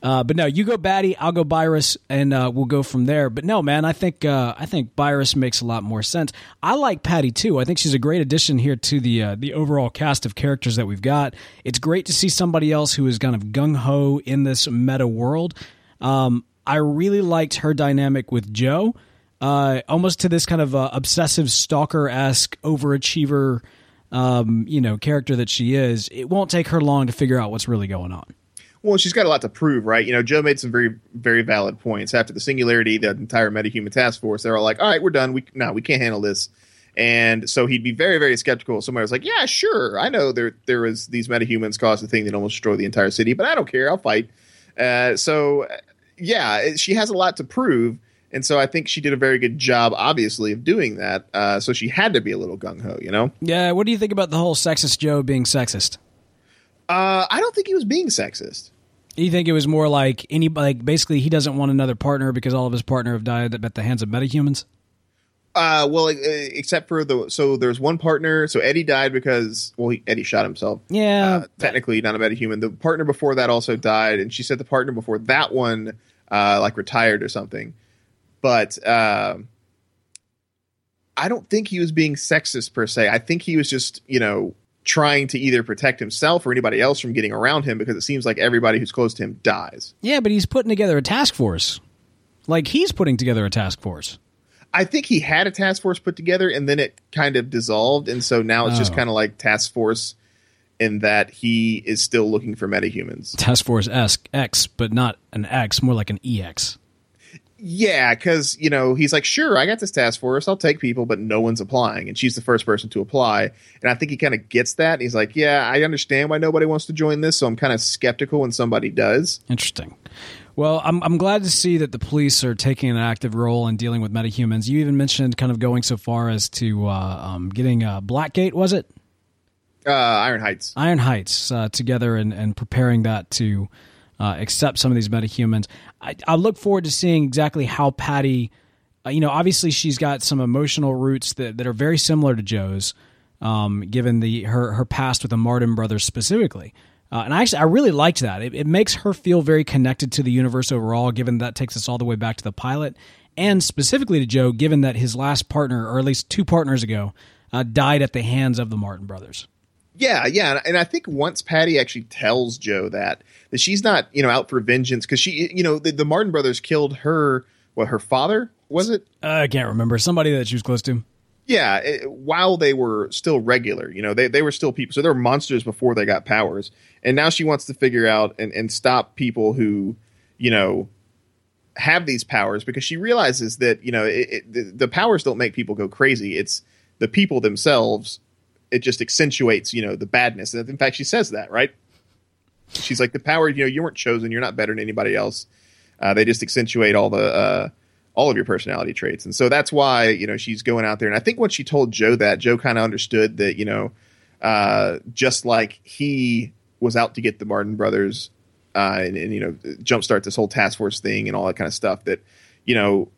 Uh, but no, you go Batty, I'll go Virus, and uh, we'll go from there. But no, man, I think uh, I think Virus makes a lot more sense. I like Patty too. I think she's a great addition here to the uh, the overall cast of characters that we've got. It's great to see somebody else who is kind of gung ho in this meta world. Um, I really liked her dynamic with Joe, uh, almost to this kind of uh, obsessive stalker esque overachiever um, you know, character that she is, it won't take her long to figure out what's really going on. Well, she's got a lot to prove, right? You know, Joe made some very, very valid points after the singularity, the entire metahuman task force. They're all like, "All right, we're done. We no, we can't handle this." And so he'd be very, very skeptical. Somebody was like, "Yeah, sure, I know there there was these metahumans caused the thing that almost destroyed the entire city, but I don't care. I'll fight." Uh, so, yeah, she has a lot to prove, and so I think she did a very good job, obviously, of doing that. Uh, so she had to be a little gung ho, you know. Yeah, what do you think about the whole sexist Joe being sexist? Uh, I don't think he was being sexist. You think it was more like any like basically he doesn't want another partner because all of his partner have died at the hands of metahumans? Uh, well, except for the so there's one partner. So Eddie died because well, he, Eddie shot himself. Yeah, Uh, technically not a metahuman. The partner before that also died, and she said the partner before that one uh, like retired or something. But uh, I don't think he was being sexist per se. I think he was just you know trying to either protect himself or anybody else from getting around him because it seems like everybody who's close to him dies. yeah, but he's putting together a task force. Like he's putting together a task force. I think he had a task force put together and then it kind of dissolved. And so now it's just Oh. kind of like task force in that he is still looking for metahumans. Task Force esque X, but not an X, more like an EX. Yeah, because, you know, he's like, sure, I got this task force. I'll take people, but no one's applying. And she's the first person to apply. And I think he kind of gets that. He's like, yeah, I understand why nobody wants to join this. So I'm kind of skeptical when somebody does. Interesting. Well, I'm I'm glad to see that the police are taking an active role in dealing with metahumans. You even mentioned kind of going so far as to uh, um, getting uh, Blackgate, was it? Uh, Iron Heights. Iron Heights uh, together and, and preparing that to uh, accept some of these metahumans. I, I look forward to seeing exactly how Patty, uh, you know, obviously she's got some emotional roots that, that are very similar to Joe's, um, given the her her past with the Martin brothers specifically. Uh, and I actually I really liked that. It, it makes her feel very connected to the universe overall, given that takes us all the way back to the pilot, and specifically to Joe, given that his last partner, or at least two partners ago, uh, died at the hands of the Martin brothers. Yeah, yeah, and- and I think once Patty actually tells Joe that that she's not, you know, out for vengeance because she, you know, the, the Martin brothers killed her. What her father was it? I can't remember somebody that she was close to. Yeah, it, while they were still regular, you know, they they were still people, so they were monsters before they got powers, and now she wants to figure out and and stop people who, you know, have these powers because she realizes that you know it, it, the, the powers don't make people go crazy. It's the people themselves. It just accentuates, you know, the badness. And in fact, she says that, right? She's like, the power, you know, you weren't chosen. You're not better than anybody else. Uh, they just accentuate all the uh, all of your personality traits, and so that's why you know she's going out there. And I think when she told Joe that, Joe kind of understood that you know, uh, just like he was out to get the Martin brothers uh, and, and you know jumpstart this whole task force thing and all that kind of stuff. That you know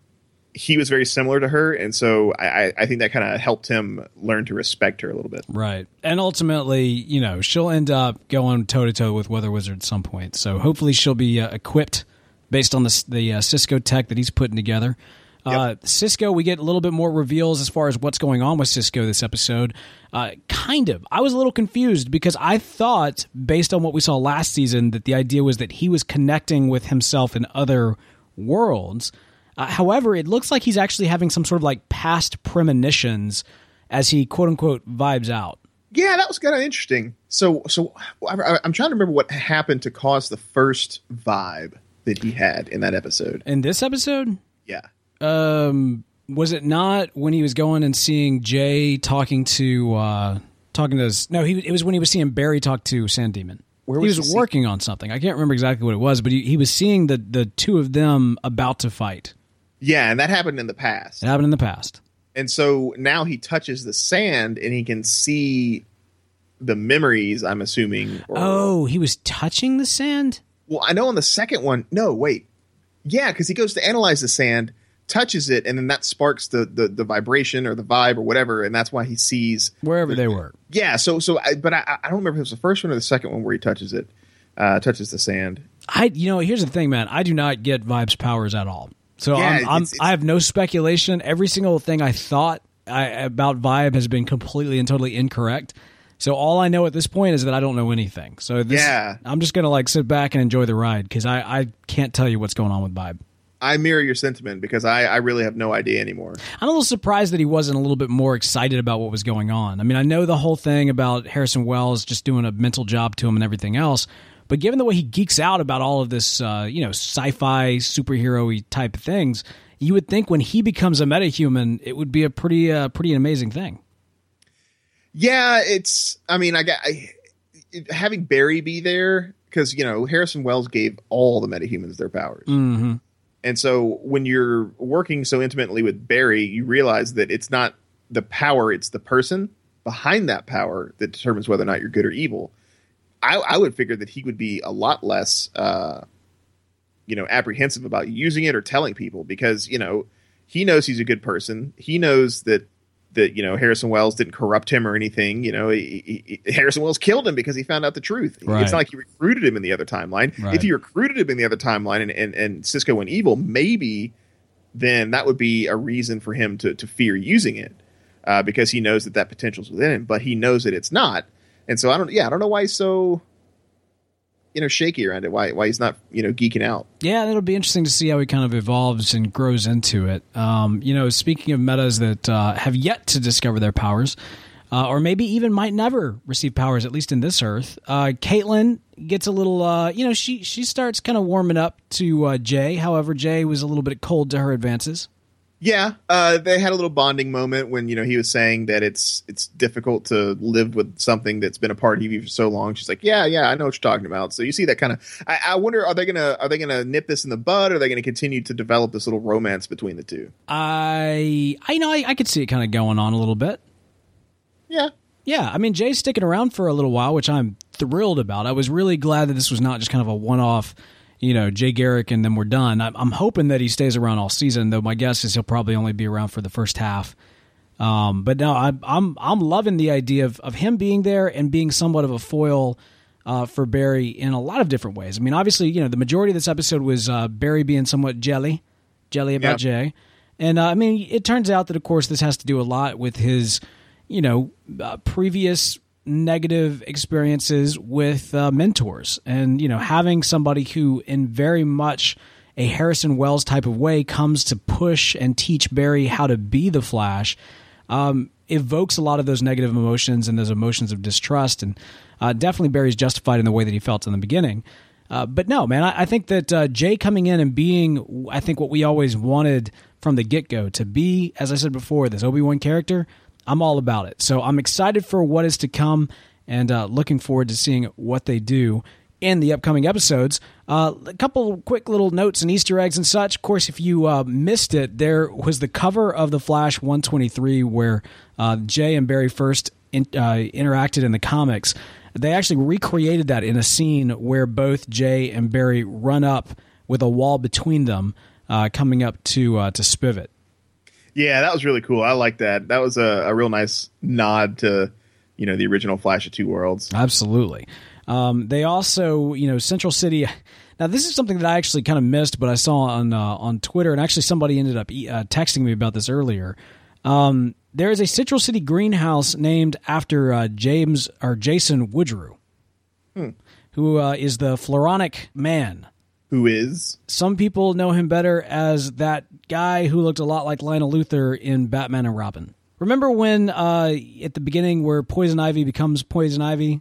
he was very similar to her, and so I, I think that kind of helped him learn to respect her a little bit. Right, and ultimately, you know, she'll end up going toe to toe with Weather Wizard at some point. So hopefully, she'll be uh, equipped based on the the uh, Cisco tech that he's putting together. Uh, Cisco, we get a little bit more reveals as far as what's going on with Cisco this episode. Uh, kind of. I was a little confused because I thought, based on what we saw last season, that the idea was that he was connecting with himself in other worlds. Uh, however, it looks like he's actually having some sort of like past premonitions as he quote unquote vibes out. Yeah, that was kind of interesting. So, so I, I'm trying to remember what happened to cause the first vibe that he had in that episode. In this episode, Yeah. um, was it not when he was going and seeing Jay talking to uh, talking to his, no, he it was when he was seeing Barry talk to Sand Demon. Where he was was he working on something. I can't remember exactly what it was, but he, he was seeing the the two of them about to fight. Yeah, and that happened in the past. It happened in the past. And so now he touches the sand and he can see the memories, I'm assuming. Or, Oh, he was touching the sand. Well, I know on the second one, no, wait. Yeah, because he goes to analyze the sand, touches it, and then that sparks the, the, the vibration or the vibe or whatever, and that's why he sees. Wherever they were. Yeah, so, so I, but I, I don't remember if it was the first one or the second one where he touches it, uh, touches the sand. I you know here's the thing, man. I do not get vibes powers at all. So Yeah, I'm, I'm it's- it's- I have no speculation. Every single thing I thought I, about vibe has been completely and totally incorrect. So all I know at this point is that I don't know anything. So this, Yeah. I'm just gonna like sit back and enjoy the ride because I, I can't tell you what's going on with vibe. I mirror your sentiment because I, I really have no idea anymore. I'm a little surprised that he wasn't a little bit more excited about what was going on. I mean, I know the whole thing about Harrison Wells just doing a mental job to him and everything else, but given the way he geeks out about all of this, uh, you know, sci-fi superhero-y type of things, you would think when he becomes a metahuman, it would be a pretty, uh, pretty amazing thing. Yeah, it's. I mean, I got I, having Barry be there because you know Harrison Wells gave all the metahumans their powers, Mm-hmm. and so when you're working so intimately with Barry, you realize that it's not the power; it's the person behind that power that determines whether or not you're good or evil. I, I would figure that he would be a lot less, uh, you know, apprehensive about using it or telling people because you know he knows he's a good person. He knows that that you know Harrison Wells didn't corrupt him or anything. You know, he, he, Harrison Wells killed him because he found out the truth. Right. It's not like he recruited him in the other timeline. Right. If he recruited him in the other timeline and, and, and Cisco went evil, maybe then that would be a reason for him to, to fear using it uh, because he knows that that potential's within him, but he knows that it's not. And so I don't, yeah, I don't know why he's so, you know, shaky around it. Why, why he's not, you know, geeking out. Yeah, it'll be interesting to see how he kind of evolves and grows into it. Um, you know, speaking of metas that uh, have yet to discover their powers, uh, or maybe even might never receive powers, at least in this Earth, uh, Caitlin gets a little, uh, you know, she she starts kind of warming up to uh, Jay. However, Jay was a little bit cold to her advances. Yeah, uh, they had a little bonding moment when you know he was saying that it's it's difficult to live with something that's been a part of you for so long. She's like, yeah, yeah, I know what you're talking about. So you see that kind of. I, I wonder, are they gonna are they gonna nip this in the bud? Or are they gonna continue to develop this little romance between the two? I, I know, I, I could see it kind of going on a little bit. Yeah, Yeah, I mean Jay's sticking around for a little while, which I'm thrilled about. I was really glad that this was not just kind of a one-off, you know, Jay Garrick and then we're done. I'm, I'm hoping that he stays around all season, though. My guess is he'll probably only be around for the first half. Um, but no, I, I'm I'm loving the idea of of him being there and being somewhat of a foil. Uh, for Barry in a lot of different ways. I mean, obviously, you know, the majority of this episode was uh, Barry being somewhat jelly, jelly about Yeah. Jay. And uh, I mean, it turns out that, of course, this has to do a lot with his, you know, uh, previous negative experiences with uh, mentors, and you know, having somebody who, in very much a Harrison Wells type of way, comes to push and teach Barry how to be the Flash. Um, evokes a lot of those negative emotions and those emotions of distrust, and uh, definitely Barry's justified in the way that he felt in the beginning. Uh, but no, man, I, I think that uh, Jay coming in and being, I think what we always wanted from the get go to be, as I said before, this Obi Wan character. I'm all about it. So I'm excited for what is to come, and uh, looking forward to seeing what they do. in the upcoming episodes. Uh, a couple quick little notes and Easter eggs and such. Of course, if you uh, missed it, there was the cover of the Flash 123 where uh, Jay and Barry first in, uh, interacted in the comics. They actually recreated that in a scene where both Jay and Barry run up with a wall between them, uh, coming up to uh, to Spivot. Yeah, that was really cool. I like that. That was a, a real nice nod to you know the original Flash of Two Worlds. Absolutely. Um, they also, you know, Central City. Now, this is something that I actually kind of missed, but I saw on uh, on Twitter, and actually somebody ended up uh, texting me about this earlier. Um, there is a Central City greenhouse named after uh, James or Jason Woodrue, Hmm. who uh, is the Floronic Man. Who is? Some people know him better as that guy who looked a lot like Lionel Luthor in Batman and Robin. Remember when uh, at the beginning where Poison Ivy becomes Poison Ivy?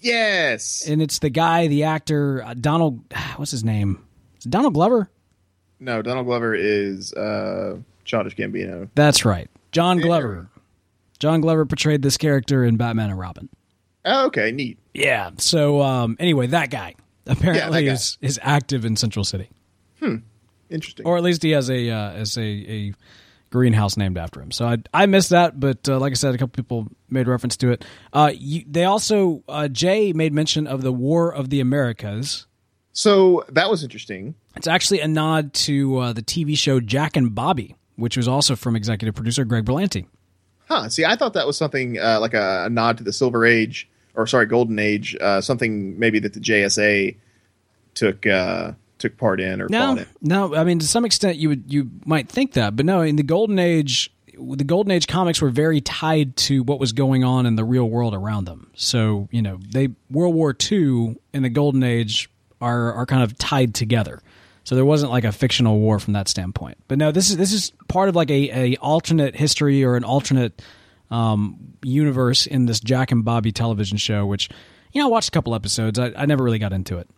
Yes. and it's the guy, the actor uh, Donald. What's his name? Is it Donald Glover? No, Donald Glover is uh, Childish Gambino. That's right, John Glover. John Glover portrayed this character in Batman and Robin. Oh, okay, neat. Yeah. So um, anyway, that guy apparently guy. is is active in Central City, Interesting. or at least he has a uh, as a, a greenhouse named after him. So I I missed that, but uh, like I said, a couple people made reference to it. Uh, you, they also uh, Jay made mention of the War of the Americas. so that was interesting. It's actually a nod to uh, the TV show Jack and Bobby, which was also from executive producer Greg Berlanti. Huh. See, I thought that was something uh, like a, a nod to the Silver Age, or sorry, Golden Age. Uh, something maybe that the JSA took uh, took part in or No, in. no. I mean, to some extent, you would you might think that, but no. In the Golden Age, the Golden Age comics were very tied to what was going on in the real world around them. So you know, they World War II and the Golden Age are are kind of tied together. So there wasn't like a fictional war from that standpoint. But no, this is this is part of like a, a alternate history or an alternate um, universe in this Jack and Bobby television show, which you know I watched a couple episodes. I, I never really got into it.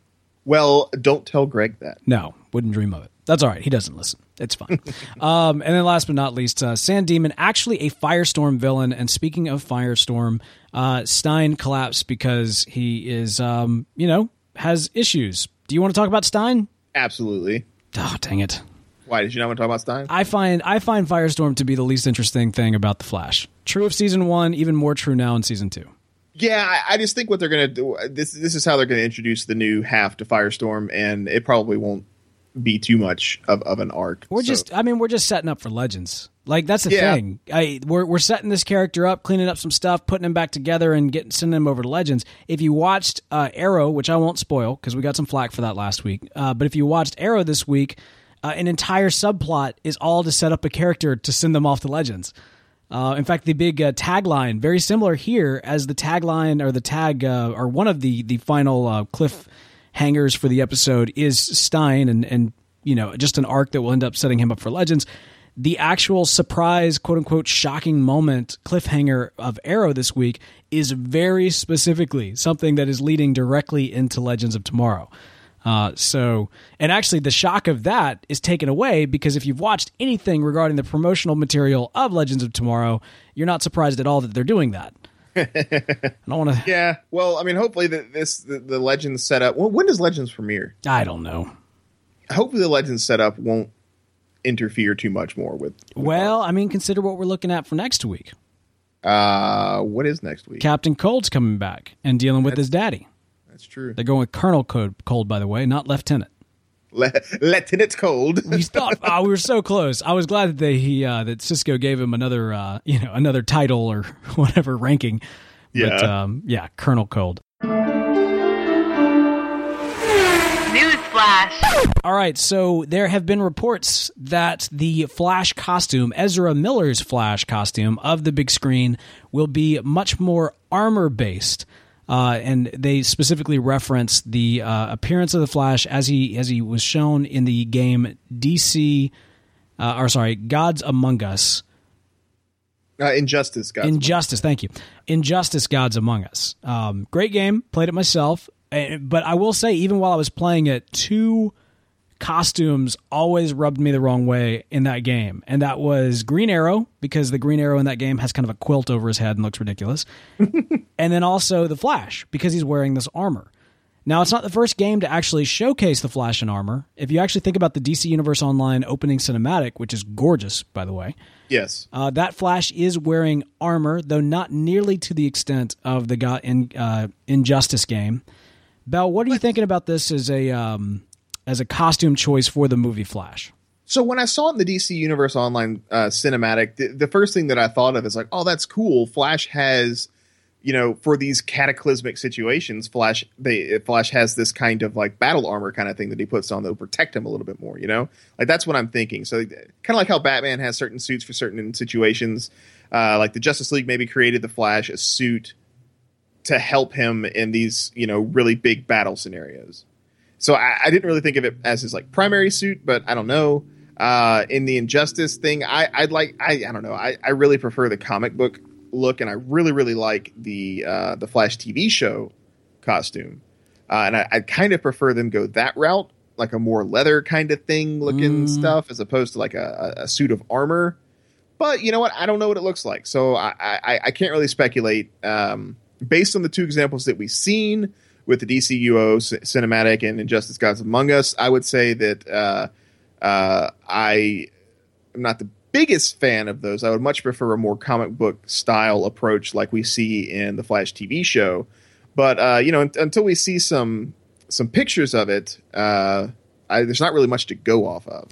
Well, don't tell Greg that. No, wouldn't dream of it. That's all right. He doesn't listen. It's fine. um, and then last but not least, uh, Sand Demon, actually a Firestorm villain. And speaking of Firestorm, uh, Stein collapsed because he is, um, you know, has issues. Do you want to talk about Stein? Absolutely. Oh, dang it. Why did you not want to talk about Stein? I find I find Firestorm to be the least interesting thing about the Flash. True of season one, even more true now in season two. Yeah, I, I just think what they're going to do. This this is how they're going to introduce the new half to Firestorm, and it probably won't be too much of, of an arc. We're So- just, I mean, we're just setting up for Legends. Like that's the Yeah. thing. I we're we're setting this character up, cleaning up some stuff, putting him back together, and getting sending him over to Legends. If you watched uh, Arrow, which I won't spoil because we got some flack for that last week, uh, but if you watched Arrow this week, uh, an entire subplot is all to set up a character to send them off to Legends. Uh, in fact, the big uh, tagline, very similar here as the tagline or the tag uh, or one of the the final uh, cliff hangers for the episode is Stein and and you know just an arc that will end up setting him up for Legends. The actual surprise, quote unquote, shocking moment cliffhanger of Arrow this week is very specifically something that is leading directly into Legends of Tomorrow. Uh, so, and actually, the shock of that is taken away because if you've watched anything regarding the promotional material of Legends of Tomorrow, you're not surprised at all that they're doing that. I don't want to. yeah. Well, I mean, hopefully the, this the, the Legends setup. Well, when does Legends premiere? I don't know. Hopefully the Legends setup won't interfere too much more with. with Well, I mean, consider what we're looking at for next week. uh, what is next week? Captain Cold's coming back and dealing with his daddy. That's true. They're going with Colonel Cold, Cold by the way, not Lieutenant. Le- Lieutenant Cold. We thought oh, we were so close. I was glad that they he uh, that Cisco gave him another uh, you know another title or whatever ranking. But Yeah. um, yeah, Colonel Cold. Newsflash. All right, so there have been reports that the Flash costume, Ezra Miller's Flash costume of the big screen, will be much more armor based. Uh, and they specifically reference the uh, appearance of the Flash as he as he was shown in the game DC, uh, or sorry, Gods Among Us, Uh, Injustice, guys. Injustice. Thank you. Injustice Gods Among Us. Um, great game. Played it myself. Eh, But I will say, even while I was playing it, two costumes always rubbed me the wrong way in that game. And that was Green Arrow, because the Green Arrow in that game has kind of a quilt over his head and looks ridiculous. and then also the Flash, because he's wearing this armor. Now, it's not the first game to actually showcase the Flash in armor. If you actually think about the DC Universe Online opening cinematic, which is gorgeous, by the way, Yes. uh, that Flash is wearing armor, though not nearly to the extent of the God in uh, Injustice game. Bell, what are you thinking about this as a um, as a costume choice for the movie Flash? So when I saw in the DC Universe Online uh, cinematic, the, the first thing that I thought of is like, oh, that's cool. Flash has, you know, for these cataclysmic situations, Flash they Flash has this kind of like battle armor kind of thing that he puts on that will protect him a little bit more. You know, like that's what I'm thinking. So kind of like how Batman has certain suits for certain situations. Uh, like the Justice League maybe created the Flash a suit to help him in these you know really big battle scenarios. So I, I didn't really think of it as his like primary suit, but I don't know. Uh, in the Injustice thing, I, I'd like I, I don't know. I, I really prefer the comic book look, and I really really like the uh, the Flash TV show costume, uh, and I, I kind of prefer them go that route, like a more leather kind of thing looking stuff, as opposed to like a, a, a suit of armor. But you know what? I don't know what it looks like, so I I, I can't really speculate. Um, based on the two examples that we've seen with the DCUO cinematic and Injustice Gods Among Us, I would say that uh, uh, I am not the biggest fan of those. I would much prefer a more comic book style approach like we see in the Flash TV show. But uh, you know, un- until we see some some pictures of it, uh, I, there's not really much to go off of.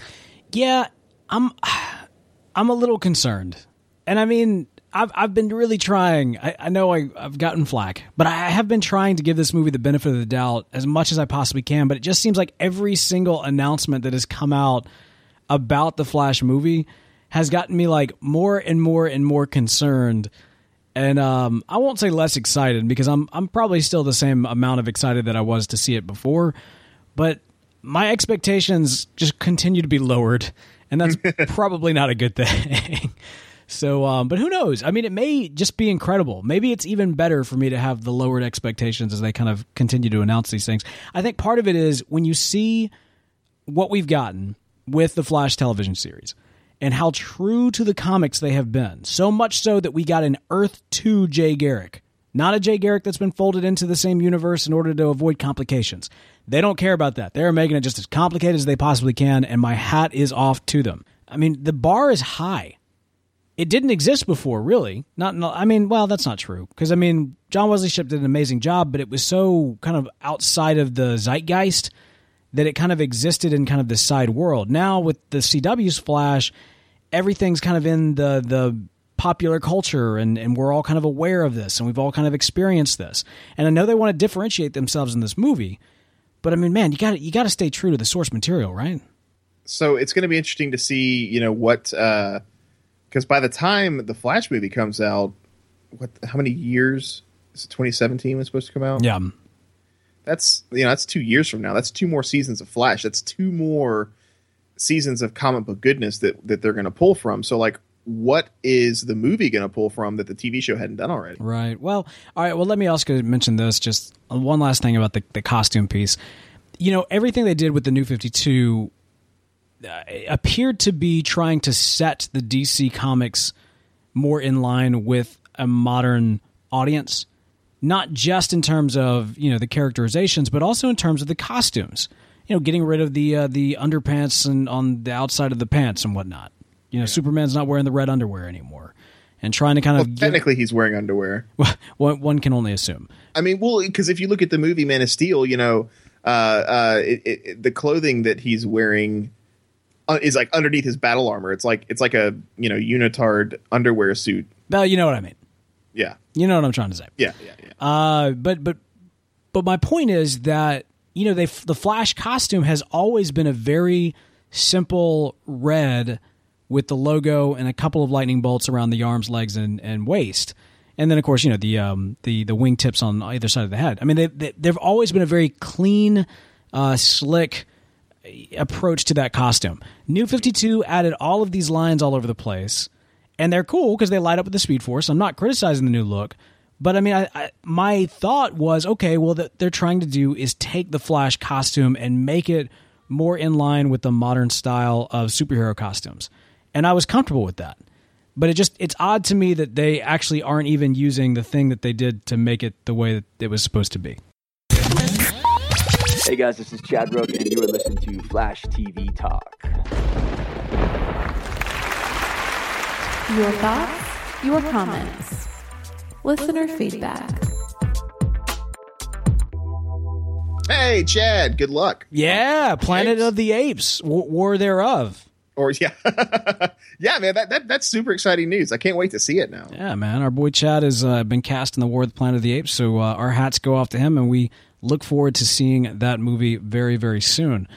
Yeah, I'm I'm a little concerned, and I mean. I've, I've been really trying. I, I know I, I've gotten flack, but I have been trying to give this movie the benefit of the doubt as much as I possibly can. But it just seems like every single announcement that has come out about the Flash movie has gotten me like more and more and more concerned. And um, I won't say less excited because I'm I'm probably still the same amount of excited that I was to see it before, but my expectations just continue to be lowered, and that's probably not a good thing. So, um, but who knows? I mean, it may just be incredible. Maybe it's even better for me to have the lowered expectations as they kind of continue to announce these things. I think part of it is when you see what we've gotten with the Flash television series and how true to the comics they have been. So much so that we got an Earth 2 Jay Garrick. Not a Jay Garrick that's been folded into the same universe in order to avoid complications. They don't care about that. They're making it just as complicated as they possibly can, and my hat is off to them. I mean, the bar is high it didn't exist before, really. Not, no, I mean, well, that's not true because I mean, John Wesley Shipp did an amazing job, but it was so kind of outside of the zeitgeist that it kind of existed in kind of this side world. Now with the CW's Flash, everything's kind of in the the popular culture and, and we're all kind of aware of this and we've all kind of experienced this. And I know they want to differentiate themselves in this movie, but I mean, man, you got you got to stay true to the source material, right? So it's going to be interesting to see, you know, what uh, because by the time the Flash movie comes out, what how many years is it? 2017 was supposed to come out. Yeah. that's you know that's two years from now. That's two more seasons of Flash. That's two more seasons of comic book goodness that that they're going to pull from. So like, what is the movie going to pull from that the TV show hadn't done already? Right. Well, all right. Well, let me also mention this. Just one last thing about the, the costume piece. You know, everything they did with the new 52 uh, appeared to be trying to set the DC comics more in line with a modern audience, not just in terms of, you know, the characterizations, but also in terms of the costumes. You know, getting rid of the uh, the underpants and on the outside of the pants and whatnot. You know, Superman's not wearing the red underwear anymore. And trying to kind Well, of get, technically, he's wearing underwear. one, one can only assume. I mean, well, because if you look at the movie Man of Steel, you know, uh, uh, it, it, the clothing that he's wearing uh, is like underneath his battle armor. It's like it's like a you know unitard underwear suit. Well, you know what I mean. Yeah, You know what I'm trying to say. yeah, yeah, yeah. Uh, but but but my point is that you know they the Flash costume has always been a very simple red with the logo and a couple of lightning bolts around the arms, legs, and, and waist. And then, of course, you know the um, the the wingtips on either side of the head. I mean, they, they they've always been a very clean, uh, slick approach to that costume. New Fifty Two added all of these lines all over the place, and they're cool because they light up with the Speed Force. I'm not criticizing the new look, but I mean, I, I, my thought was, okay, well, that they're trying to do is take the Flash costume and make it more in line with the modern style of superhero costumes, and I was comfortable with that. But it just it's odd to me that they actually aren't even using the thing that they did to make it the way that it was supposed to be. Hey guys, this is Chad Rook, and you are listening to Flash TV Talk. Your thoughts, your comments, listener feedback. Hey, Chad, good luck. Yeah, Planet Apes. of the Apes, War, War thereof. Or yeah, yeah, man, that, that that's super exciting news. I can't wait to see it now. Yeah, man, our boy Chad has uh, been cast in the War of the Planet of the Apes, so uh, our hats go off to him, and we look forward to seeing that movie very, very soon.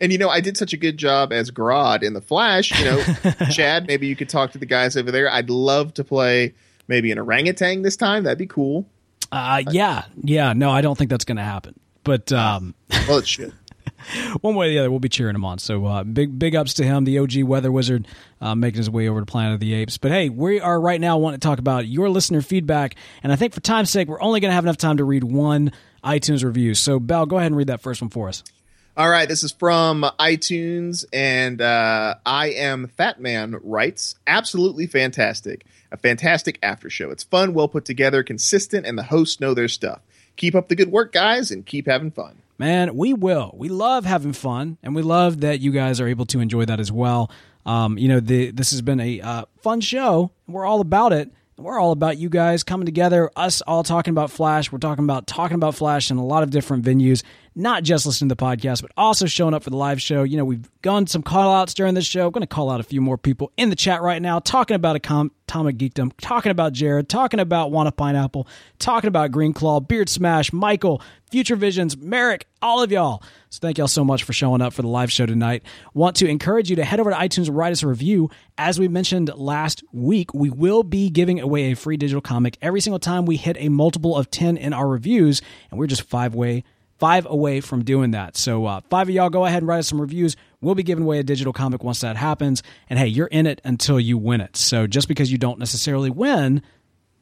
And you know, I did such a good job as Grodd in the Flash. You know, Chad, maybe you could talk to the guys over there. I'd love to play maybe an orangutan this time. That'd be cool. Uh, yeah, yeah, no, I don't think that's going to happen, but um, Well, it should. one way or the other, we'll be cheering him on. So uh, big big ups to him, the OG Weather Wizard, uh, making his way over to Planet of the Apes. But hey, we are right now wanting to talk about your listener feedback, and I think for time's sake, we're only going to have enough time to read one iTunes reviews. So Bell, go ahead and read that first one for us. All right, this is from iTunes, and uh, I am Fat Man writes, absolutely fantastic. A fantastic after show. It's fun, well put together, consistent, and the hosts know their stuff. Keep up the good work, guys, and keep having fun. Man, we will. We love having fun, and we love that you guys are able to enjoy that as well. Um, you know, the, this has been a uh, fun show. We're all about it. We're all about you guys coming together, us all talking about Flash. We're talking about talking about Flash in a lot of different venues, not just listening to the podcast, but also showing up for the live show. You know, we've gone some call outs during this show. I'm going to call out a few more people in the chat right now, talking about Atomic Geekdom, talking about Jared, talking about Wanna Pineapple, talking about Green Claw, Beard Smash, Michael, Future Visions, Merrick, all of y'all. So thank y'all so much for showing up for the live show tonight. Want to encourage you to head over to iTunes and write us a review. As we mentioned last week, we will be giving away a free digital comic every single time we hit a multiple of 10 in our reviews, and we're just five way five away from doing that. So uh, five of y'all go ahead and write us some reviews. We'll be giving away a digital comic once that happens. And hey, you're in it until you win it. So just because you don't necessarily win,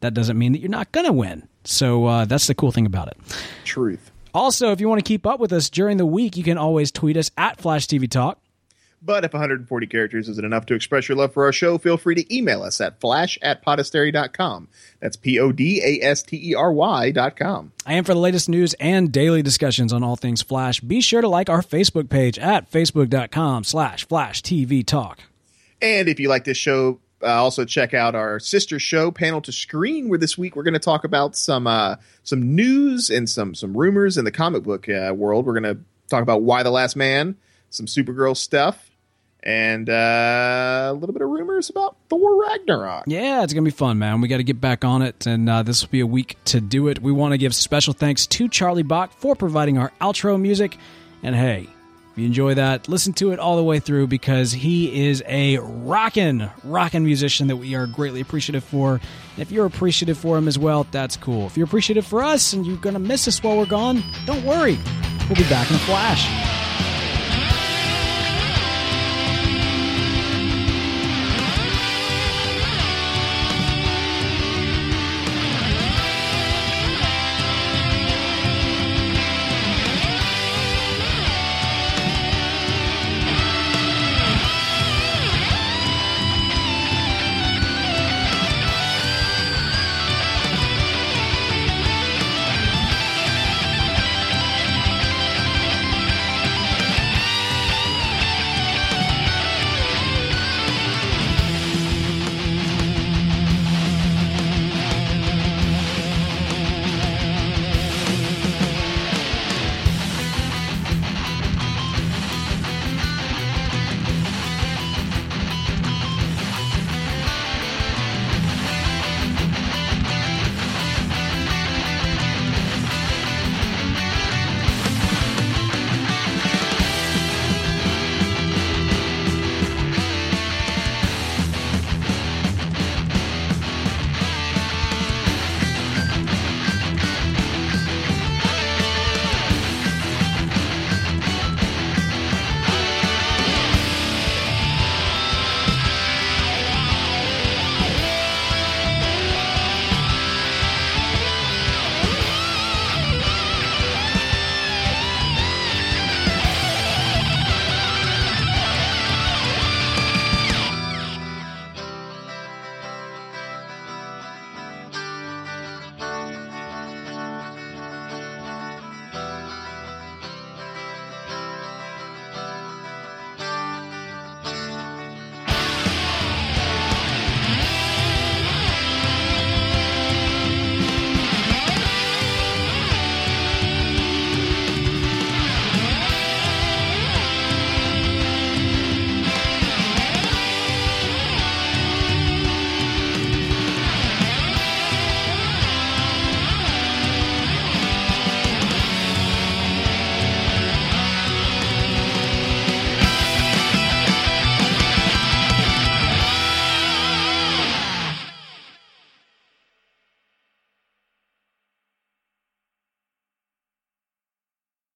that doesn't mean that you're not going to win. So uh, that's the cool thing about it. Truth. Also, if you want to keep up with us during the week, you can always tweet us at Flash TV Talk. But if 140 characters isn't enough to express your love for our show, feel free to email us at flash at podastery.com. That's P O D A S T E R Y dot com. And for the latest news and daily discussions on all things Flash, be sure to like our Facebook page at facebook.com slash Flash TV Talk. And if you like this show, uh, also check out our sister show, Panel to Screen, where this week we're going to talk about some uh, some news and some some rumors in the comic book uh, world. We're going to talk about Y: The Last Man, some Supergirl stuff, and uh, a little bit of rumors about Thor Ragnarok. Yeah, it's going to be fun, man. We got to get back on it, and uh, this will be a week to do it. We want to give special thanks to Charlie Bach for providing our outro music. And hey, if you enjoy that, listen to it all the way through because he is a rockin', rockin' musician that we are greatly appreciative for. And if you're appreciative for him as well, that's cool. If you're appreciative for us and you're going to miss us while we're gone, don't worry. We'll be back in a flash.